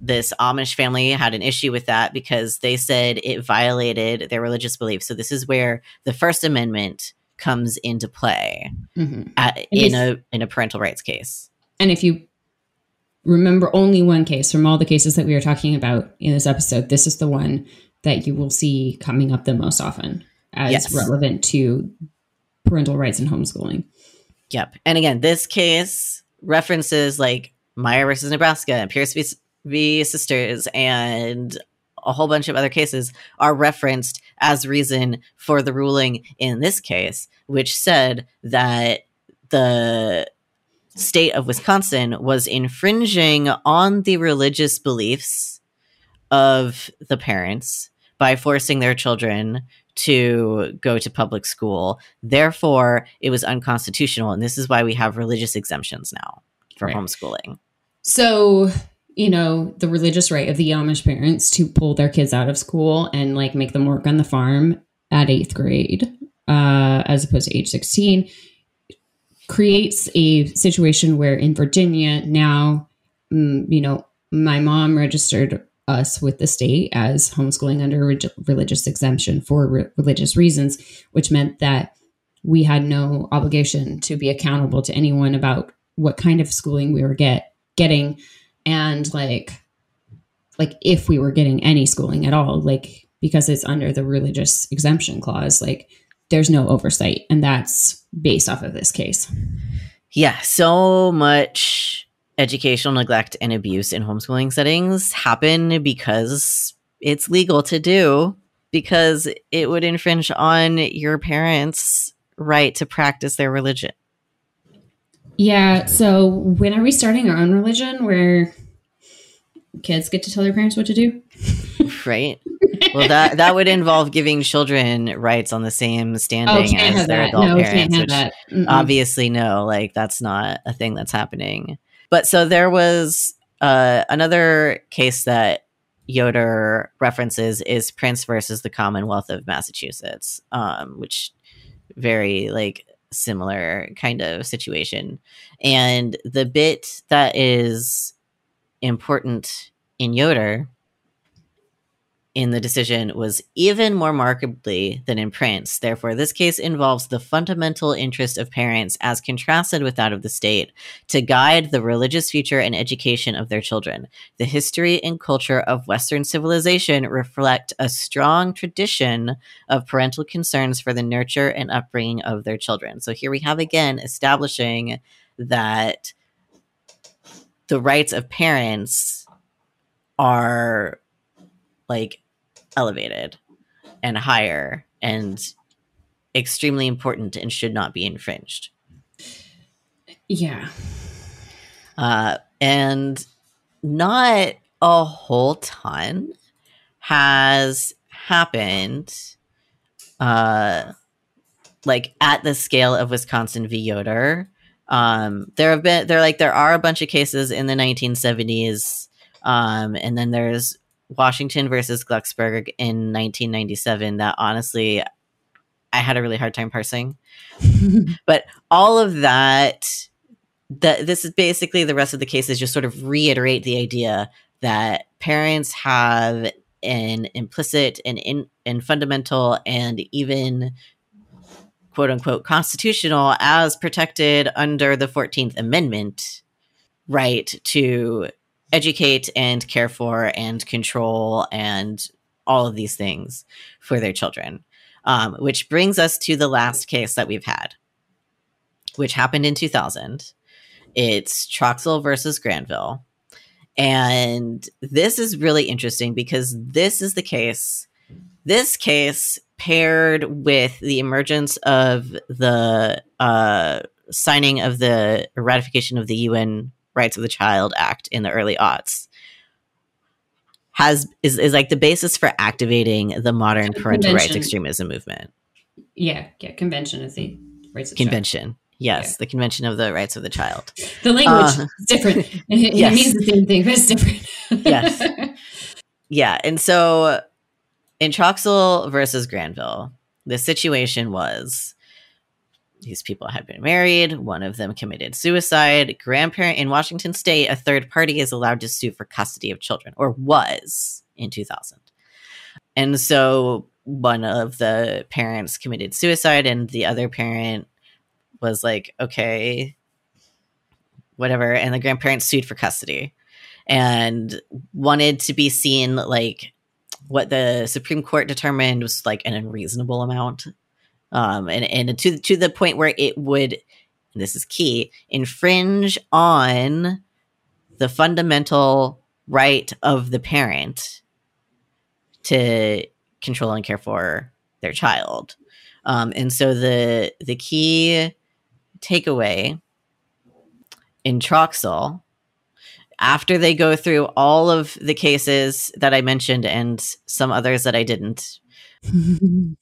Speaker 1: this Amish family had an issue with that because they said it violated their religious beliefs. So this is where the First Amendment comes into play
Speaker 3: Mhm.
Speaker 1: at, in a in a parental rights case.
Speaker 3: And if you remember only one case from all the cases that we are talking about in this episode, this is the one that you will see coming up the most often as
Speaker 1: Yes.
Speaker 3: relevant to parental rights and homeschooling.
Speaker 1: Yep. And again, this case references like Meyer versus Nebraska and Pierce v. v. Sisters and a whole bunch of other cases are referenced as reason for the ruling in this case, which said that the state of Wisconsin was infringing on the religious beliefs of the parents by forcing their children to go to public school. Therefore, it was unconstitutional. And this is why we have religious exemptions now for
Speaker 3: Right.
Speaker 1: homeschooling.
Speaker 3: So, you know, the religious right of the Amish parents to pull their kids out of school and like make them work on the farm at eighth grade, uh, as opposed to age 16, creates a situation where in Virginia now, mm, you know, my mom registered us with the state as homeschooling under reg- religious exemption for re- religious reasons, which meant that we had no obligation to be accountable to anyone about what kind of schooling we were get getting and like like if we were getting any schooling at all like because it's under the religious exemption clause like there's no oversight and that's based off of this case
Speaker 1: Yeah, so much educational neglect and abuse in homeschooling settings happen because it's legal to do, because it would infringe on your parents' right to practice their religion.
Speaker 3: Yeah so when are we starting our own religion where kids get to tell their parents what to do
Speaker 1: Right? Well, that that would involve giving children rights on the same standing
Speaker 3: oh
Speaker 1: as their
Speaker 3: that
Speaker 1: adult
Speaker 3: no
Speaker 1: parents. which obviously no like that's not a thing that's happening but so there was uh, another case that yoder references is prince versus the commonwealth of massachusetts um, which very like similar kind of situation. And the bit that is important in yoder in the decision was even more markedly than in Prince. Therefore, this case involves the fundamental interest of parents as contrasted with that of the state to guide the religious future and education of their children. The history and culture of Western civilization reflect a strong tradition of parental concerns for the nurture and upbringing of their children. So here we have again establishing that the rights of parents are like elevated and higher and extremely important and should not be infringed.
Speaker 3: yeah
Speaker 1: Uh, and not a whole ton has happened uh, like at the scale of Wisconsin v. Yoder. Um, there have been there like there are a bunch of cases in the 1970s, um, and then there's Washington versus Glucksberg in 1997. That honestly, I had a really hard time parsing. But all of that, that this is basically the rest of the cases just sort of reiterate the idea that parents have an implicit and in and fundamental and even quote unquote constitutional as protected under the 14th amendment right to educate and care for and control and all of these things for their children um, which brings us to the last case that we've had which happened in 2000 it's troxel versus granville And this is really interesting because this is the case. This case paired with the emergence of the uh, signing of the ratification of the UN Rights of the Child Act in the early aughts has is, is like the basis for activating the modern parental rights extremism movement.
Speaker 3: Yeah, yeah, convention is the
Speaker 1: rights of convention. Yes, yeah. the Convention of the Rights of the Child.
Speaker 3: The language uh, is different. It, yes. it means the same thing, but it's different.
Speaker 1: yes. Yeah, and so in Troxel versus Granville, the situation was these people had been married. One of them committed suicide. Grandparent in Washington state, a third party is allowed to sue for custody of children, or was in 2000. And so one of the parents committed suicide, and the other parent was like, okay, whatever. And the grandparents sued for custody and wanted to be seen like what the Supreme Court determined was like an unreasonable amount um, and and to to the point where it would, this is key, infringe on the fundamental right of the parent to control and care for their child. Um, and so the the key takeaway in Troxel, after they go through all of the cases that I mentioned and some others that I didn't,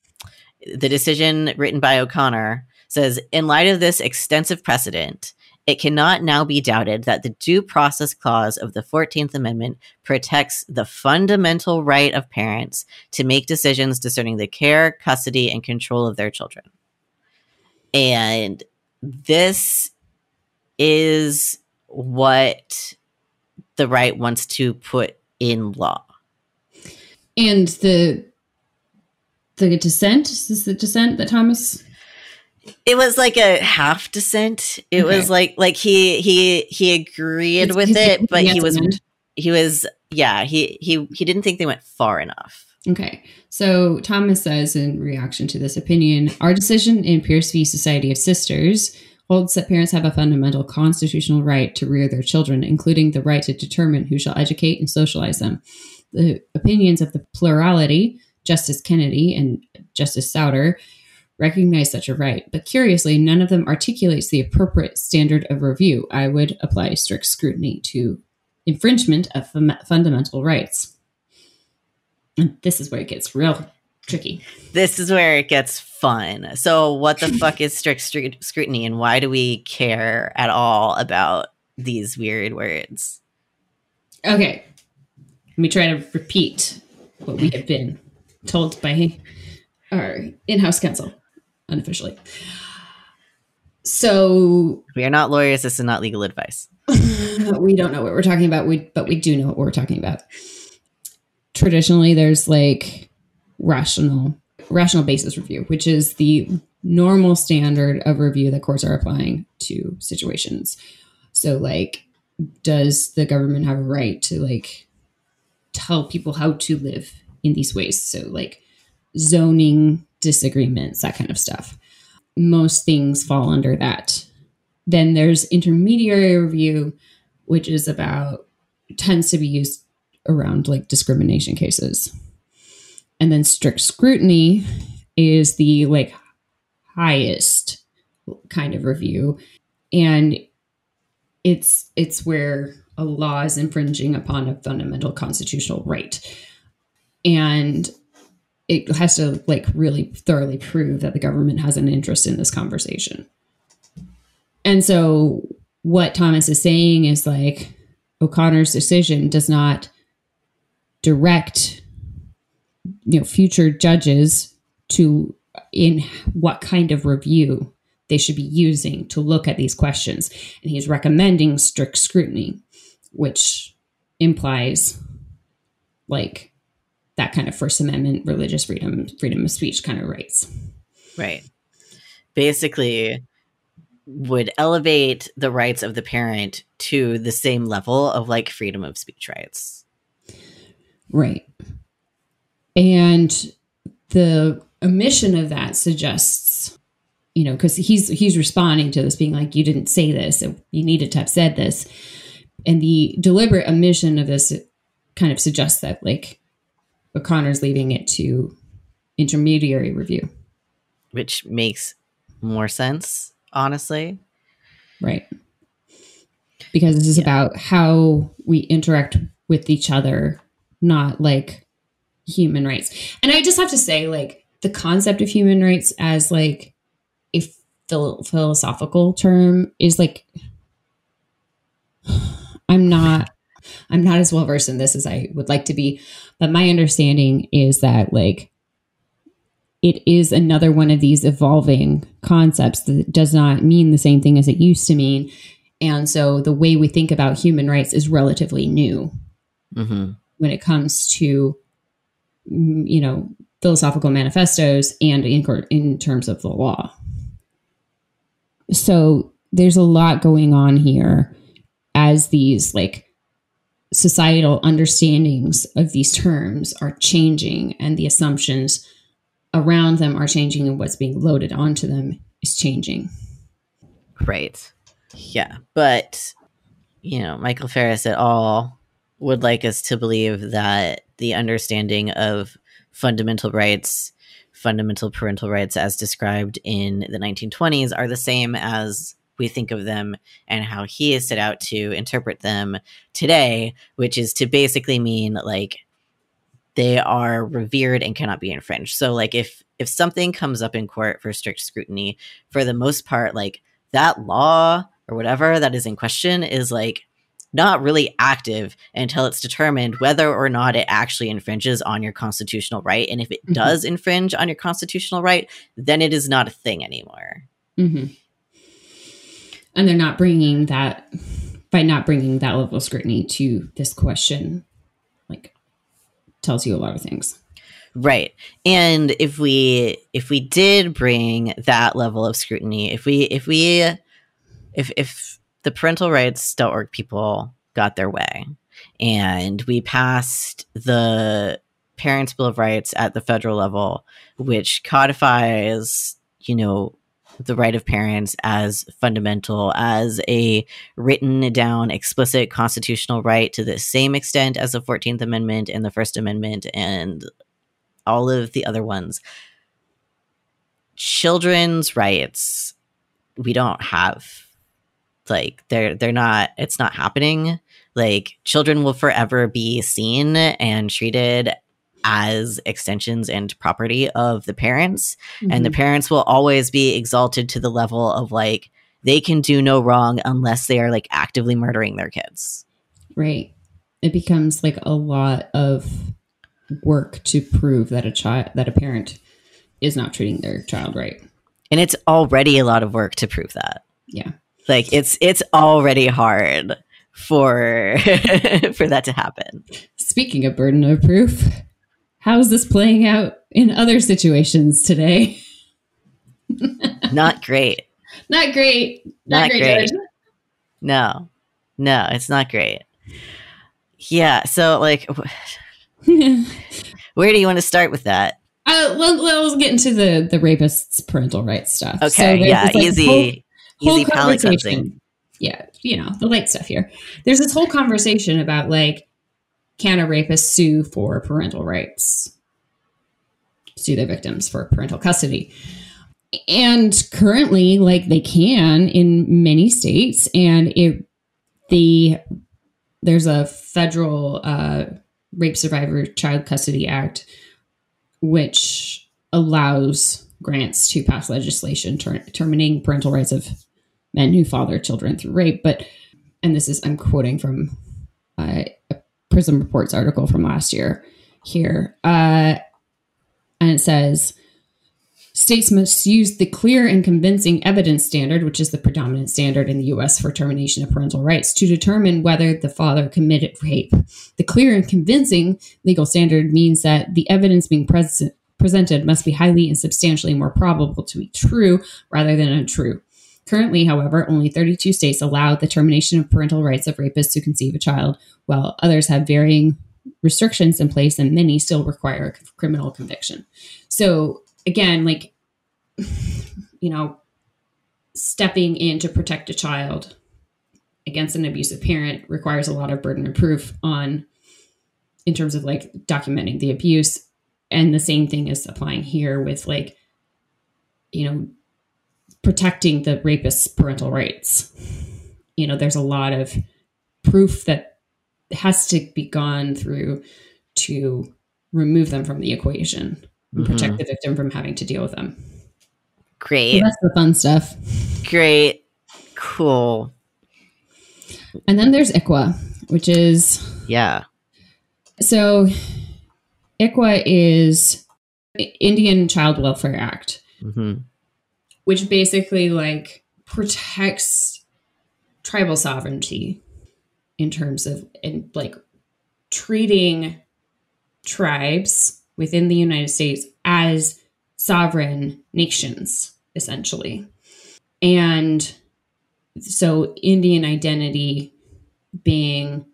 Speaker 1: the decision written by O'Connor says In light of this extensive precedent, it cannot now be doubted that the Due Process Clause of the 14th Amendment protects the fundamental right of parents to make decisions discerning the care, custody, and control of their children. And this is what the right wants to put in law.
Speaker 3: And the the dissent? Is this the dissent that Thomas?
Speaker 1: It was like a half dissent. It okay. was like like he he he agreed it's, with it, but he was he was yeah he he he didn't think they went far enough.
Speaker 3: Okay. So Thomas says in reaction to this opinion, our decision in Pierce v. Society of Sisters holds that parents have a fundamental constitutional right to rear their children, including the right to determine who shall educate and socialize them. The opinions of the plurality Justice Kennedy and Justice Souter recognize such a right, but curiously, none of them articulates the appropriate standard of review. I would apply strict scrutiny to infringement of fundamental rights. And this is where it gets real tricky.
Speaker 1: This is where it gets fun. So, what the fuck is strict scrutiny, and why do we care at all about these weird words?
Speaker 3: Okay, let me try to repeat what we have been told by our in-house counsel unofficially. So
Speaker 1: we are not lawyers. This is not legal advice.
Speaker 3: we don't know what we're talking about. We but we do know what we're talking about. Traditionally, there's like rational rational basis review, which is the normal standard of review that courts are applying to situations. So, like, does the government have a right to like tell people how to live in these ways. So, like zoning disagreements, that kind of stuff. Most things fall under that. Then there's intermediary review, which is about, tends to be used around like discrimination cases. And then strict scrutiny is the like highest kind of review. And it's it's where a law is infringing upon a fundamental constitutional right and it has to like really thoroughly prove that the government has an interest in this conversation. And so what Thomas is saying is like O'Connor's decision does not direct you know future judges to in what kind of review they should be using to look at these questions and he's recommending strict scrutiny which implies like that kind of First Amendment religious freedom, freedom of speech kind of rights.
Speaker 1: Right. Basically, would elevate the rights of the parent to the same level of like freedom of speech rights.
Speaker 3: Right. And the omission of that suggests, you know, because he's he's responding to this being like, you didn't say this, you needed to have said this. and the deliberate omission of this kind of suggests that like O'Connor's leaving it to intermediary review.
Speaker 1: Which makes more sense, honestly.
Speaker 3: Right. Because this is yeah. about how we interact with each other, not like human rights. And I just have to say, like, the concept of human rights as like a phil- philosophical term is like I'm not I'm not as well versed in this as I would like to be, but my understanding is that like it is another one of these evolving concepts that does not mean the same thing as it used to mean. And so the way we think about human rights is relatively new mm-hmm. when it comes to, mm, you know, philosophical manifestos and in, in terms of the law. So there's a lot going on here as these like societal understandings of these terms are changing and the assumptions around them are changing and what's being loaded onto them is changing.
Speaker 1: Right. Yeah. But, you know, Michael Farris et al. would like us to believe that the understanding of fundamental rights, fundamental parental rights as described in the 1920s, are the same as we think of them and how he has set out to interpret them today, which is to basically mean like they are revered and cannot be infringed. So like if if something comes up in court for strict scrutiny, for the most part like that law or whatever that is in question is like not really active until it's determined whether or not it actually infringes on your constitutional right. And if it mm-hmm. does infringe on your constitutional right, then it is not a thing anymore. Mm-hmm
Speaker 3: and they're not bringing that by not bringing that level of scrutiny to this question like tells you a lot of things.
Speaker 1: Right. And if we if we did bring that level of scrutiny if we if we if if the parental rights.org people got their way. And we passed the parents bill of rights at the federal level which codifies you know the right of parents as fundamental, as a written down explicit constitutional right to the same extent as the 14th Amendment and the First Amendment and all of the other ones. Children's rights, we don't have like they're they're not it's not happening like children will forever be seen and treated as extensions and property of the parents. Mm-hmm. and the mm-hmm. parents will always be exalted to the level of like they can do no wrong unless they are like actively murdering their kids.
Speaker 3: Right. It becomes like a lot of work to prove that a child that a parent is not treating their child right.
Speaker 1: And it's already a lot of work to prove that.
Speaker 3: Yeah.
Speaker 1: Like it's it's already hard for for that to happen.
Speaker 3: Speaking of burden of proof How's this playing out in other situations today?
Speaker 1: not great.
Speaker 3: Not great.
Speaker 1: Not, not great. great. No, no, it's not great. Yeah. So, like, where do you want to start with that?
Speaker 3: Uh, let, let's get into the the rapist's parental rights stuff.
Speaker 1: Okay. So yeah. Like easy. Whole, easy whole.
Speaker 3: Yeah. You know the light stuff here. There's this whole conversation about like can a rapist sue for parental rights? Sue their victims for parental custody. And currently, like they can in many states, and it the there's a federal uh, rape survivor child custody act which allows grants to pass legislation ter- terminating parental rights of men who father children through rape but and this is i'm quoting from uh, Prism Reports article from last year here. Uh, and it says states must use the clear and convincing evidence standard, which is the predominant standard in the US for termination of parental rights, to determine whether the father committed rape. The clear and convincing legal standard means that the evidence being present presented must be highly and substantially more probable to be true rather than untrue. Currently, however, only 32 states allow the termination of parental rights of rapists to conceive a child, while others have varying restrictions in place, and many still require a criminal conviction. So, again, like, you know, stepping in to protect a child against an abusive parent requires a lot of burden of proof on in terms of like documenting the abuse and the same thing is applying here with like you know protecting the rapist's parental rights you know there's a lot of proof that has to be gone through to remove them from the equation and protect
Speaker 1: Mhm.
Speaker 3: the victim from having to deal with them So
Speaker 1: Great.
Speaker 3: that's the fun stuff
Speaker 1: Great. Cool.
Speaker 3: and then there's ICWA, which is
Speaker 1: Yeah.
Speaker 3: so ICWA is Indian Child Welfare Act,
Speaker 1: hmm
Speaker 3: which basically like protects tribal sovereignty in terms of in like treating tribes within the United States as sovereign nations essentially. And so Indian identity being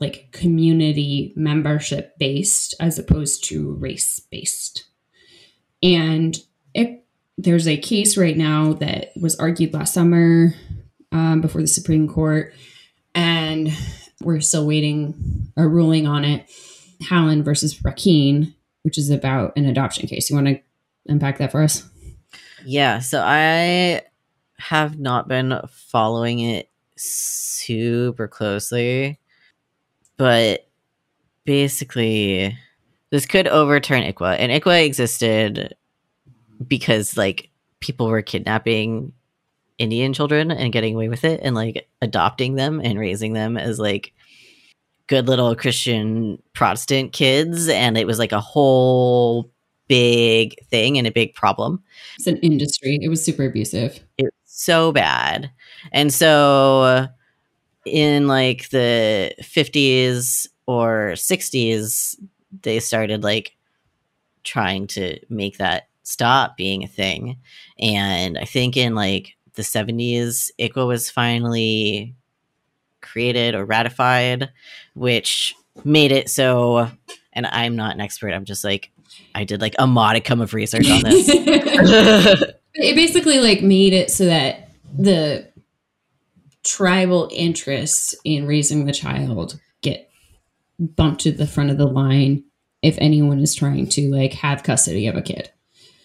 Speaker 3: like community membership based as opposed to race based. And it, there's a case right now that was argued last summer um, before the Supreme Court, and we're still waiting a ruling on it. Haaland versus Brackeen, which is about an adoption case. You want to unpack that for us?
Speaker 1: Yeah. So I have not been following it super closely, but basically, this could overturn ICWA, and ICWA existed because like people were kidnapping Indian children and getting away with it, and like adopting them and raising them as like good little Christian Protestant kids, and it was like a whole big thing and a big problem.
Speaker 3: It's an industry. It was super abusive.
Speaker 1: It's so bad. And so in like the 50s or 60s, they started like trying to make that stop being a thing. And I think in like the 70s, ICWA was finally created or ratified, which made it so. And I'm not an expert. I'm just like, I did like a modicum of research on this.
Speaker 3: it basically like made it so that the tribal interests in raising the child get bumped to the front of the line if anyone is trying to like have custody of a kid.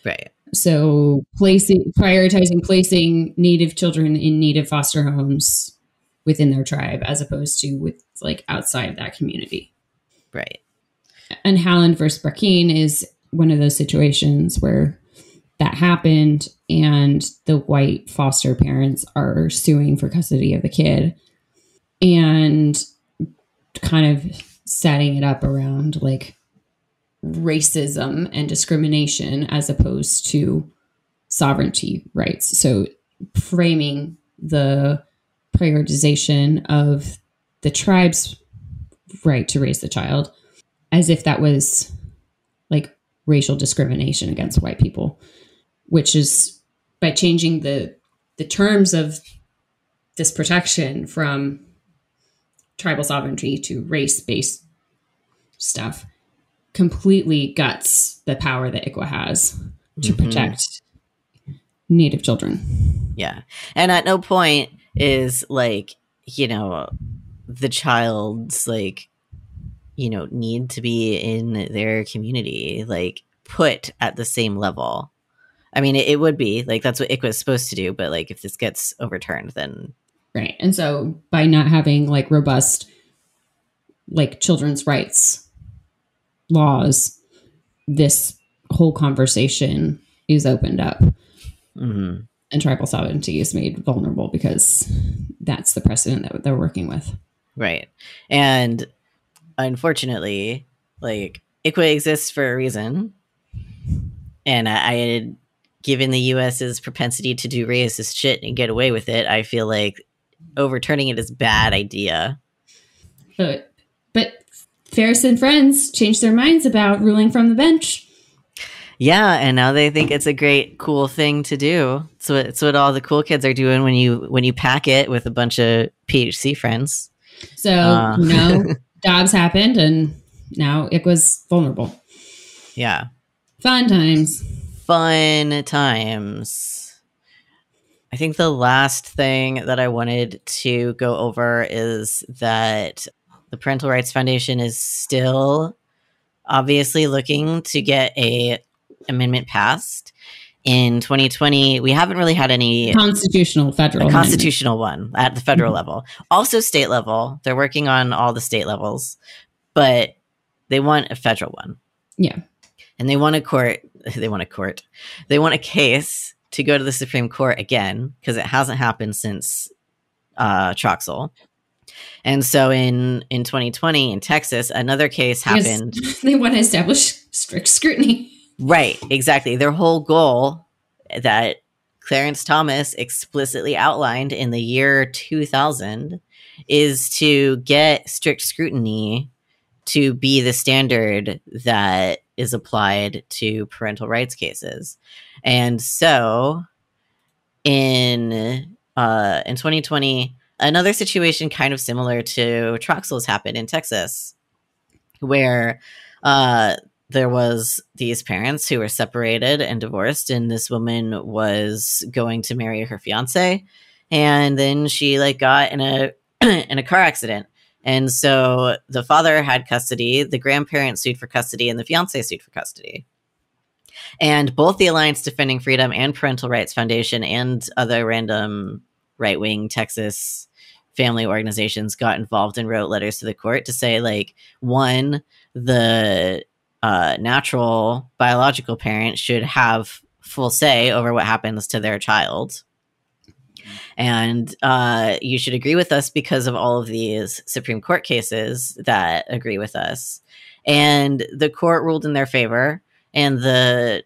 Speaker 1: Right.
Speaker 3: So placing prioritizing placing native children in native foster homes within their tribe as opposed to with like outside of that community.
Speaker 1: Right.
Speaker 3: And Haaland versus Brackeen is one of those situations where that happened and the white foster parents are suing for custody of the kid and kind of setting it up around like racism and discrimination as opposed to sovereignty rights. So framing the prioritization of the tribe's right to raise the child as if that was like racial discrimination against white people, which is by changing the the terms of this protection from tribal sovereignty to race based stuff completely guts the power that ICWA has to
Speaker 1: Mhm.
Speaker 3: protect native children.
Speaker 1: Yeah. And at no point is like, you know, the child's like, you know, need to be in their community, like put at the same level. I mean, it, it would be like that's what ICWA is supposed to do, but like if this gets overturned, then
Speaker 3: Right. And so by not having like robust like children's rights laws, this whole conversation is opened up
Speaker 1: mhm.
Speaker 3: and tribal sovereignty is made vulnerable because that's the precedent that they're working with.
Speaker 1: right. And unfortunately, like ICWA exists for a reason. And I, I had given the US's propensity to do racist shit and get away with it, I feel like overturning it is a bad idea.
Speaker 3: But but Farris and friends changed their minds about ruling from the bench.
Speaker 1: Yeah, and now they think it's a great, cool thing to do. So it's what all the cool kids are doing when you when you pack it with a bunch of PHC friends.
Speaker 3: So
Speaker 1: Uh.
Speaker 3: you know, Dobbs happened, and now it was vulnerable.
Speaker 1: Yeah,
Speaker 3: Fun times.
Speaker 1: fun times. I think the last thing that I wanted to go over is that the Parental Rights Foundation is still obviously looking to get a amendment passed. In 2020, we haven't really had any
Speaker 3: constitutional federal
Speaker 1: a constitutional one at the federal mm-hmm. level. Also state level. They're working on all the state levels, but they want a federal one.
Speaker 3: Yeah.
Speaker 1: And they want a court they want a court. They want a case to go to the Supreme Court again because it hasn't happened since uh, Troxel. And so in in 2020 in Texas, another case happened.
Speaker 3: Yes, they want to establish strict scrutiny.
Speaker 1: Right, exactly. Their whole goal that Clarence Thomas explicitly outlined in the year 2000 is to get strict scrutiny to be the standard that is applied to parental rights cases. And so in uh, in 2020, another situation kind of similar to Troxel's happened in Texas, where uh, there was these parents who were separated and divorced, and this woman was going to marry her fiance, and then she like got in a in a car accident. And so the father had custody, the grandparent sued for custody, and the fiance sued for custody. And both the Alliance Defending Freedom and Parental Rights Foundation and other random right wing Texas family organizations got involved and wrote letters to the court to say, like, one, the uh, natural biological parent should have full say over what happens to their child. And uh, you should agree with us because of all of these Supreme Court cases that agree with us. And the court ruled in their favor and the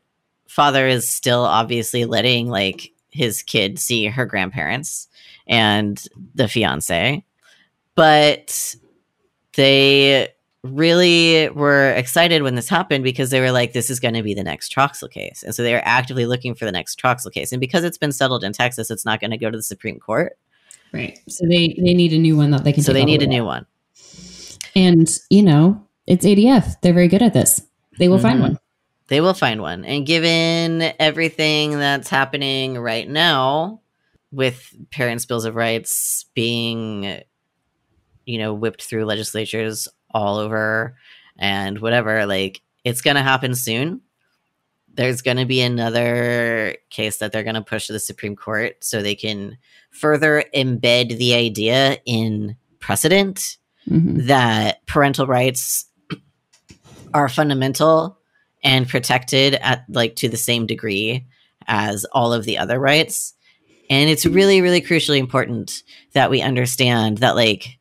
Speaker 1: father is still obviously letting like his kid see her grandparents and the fiance. But they really were excited when this happened because they were like this is going to be the next troxel case. And so they were actively looking for the next troxel case. And because it's been settled in texas it's not going to go to the supreme court.
Speaker 3: Right. So they they need a new one that they can
Speaker 1: so they need a new one.
Speaker 3: And you know it's adf they're very good at this. They will mm-hmm. find one.
Speaker 1: They will find one. And given everything that's happening right now with parents' bills of rights being, you know, whipped through legislatures all over and whatever, like it's going to happen soon. There's going to be another case that they're going to push to the Supreme Court so they can further embed the idea in precedent mm-hmm. that parental rights are fundamental and protected at like to the same degree as all of the other rights. And it's really, really crucially important that we understand that like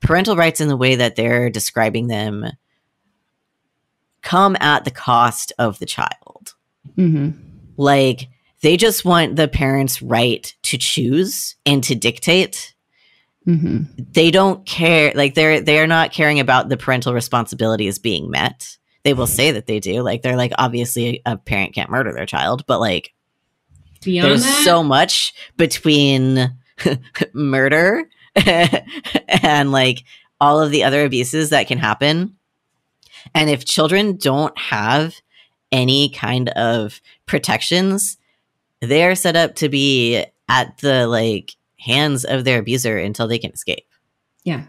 Speaker 1: parental rights in the way that they're describing them come at the cost of the child. Mm-hmm. Like they just want the parents' right to choose and to dictate. Mm-hmm. They don't care. Like they're they're not caring about the parental responsibilities being met they will say that they do. Like they're like obviously a parent can't murder their child, but like Beyond there's that? so much between murder and like all of the other abuses that can happen. And if children don't have any kind of protections, they are set up to be at the like hands of their abuser until they can escape.
Speaker 3: Yeah.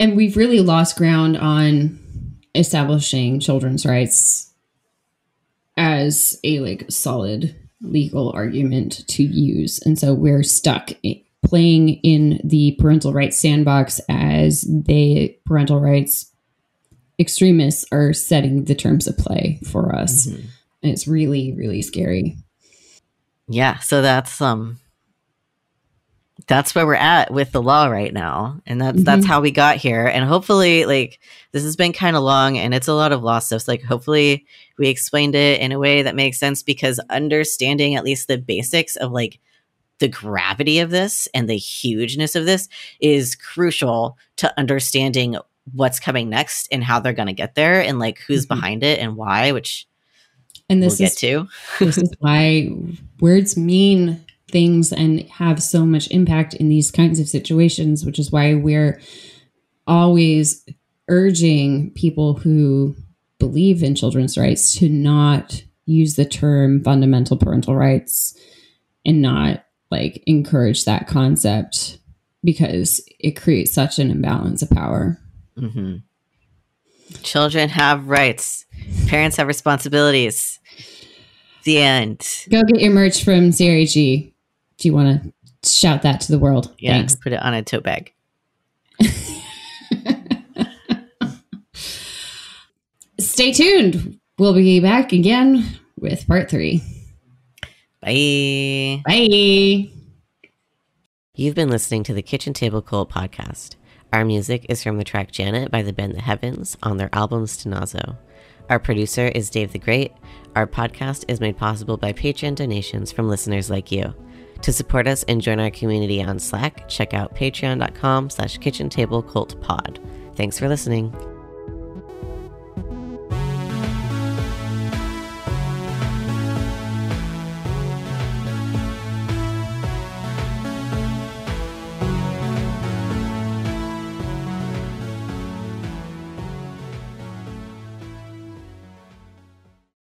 Speaker 3: And we've really lost ground on establishing children's rights as a like solid legal argument to use. And so we're stuck playing in the parental rights sandbox as the parental rights extremists are setting the terms of play for us. Mm-hmm. and it's really really scary.
Speaker 1: Yeah so that's um that's where we're at with the law right now and that's mm-hmm. that's how we got here and hopefully like this has been kind of long and it's a lot of law stuff so, like hopefully we explained it in a way that makes sense because understanding at least the basics of like the gravity of this and the hugeness of this is crucial to understanding what's coming next and how they're going to get there and like who's mm-hmm. behind it and why which
Speaker 3: and this
Speaker 1: we'll
Speaker 3: is,
Speaker 1: get to
Speaker 3: this is why words mean things and have so much impact in these kinds of situations, which is why we're always urging people who believe in children's rights to not use the term fundamental parental rights and not like encourage that concept because it creates such an imbalance of power.
Speaker 4: Mm-hmm. Children have rights. Parents have responsibilities. The end.
Speaker 3: Go get your merch from CRHE if you want to shout that to the world.
Speaker 4: Yeah,
Speaker 3: Thanks.
Speaker 4: put it on a tote bag.
Speaker 3: Stay tuned. We'll be back again with part three.
Speaker 4: Bye.
Speaker 3: Bye.
Speaker 4: You've been listening to the Kitchen Table Cult podcast. Our music is from the track Janet by the band The Heavens on their album Stenazo. Our producer is Dave the Great. Our podcast is made possible by Patreon donations from listeners like you. To support us and join our community on Slack, check out patreon.com slash kitchen table cult pod. Thanks for listening.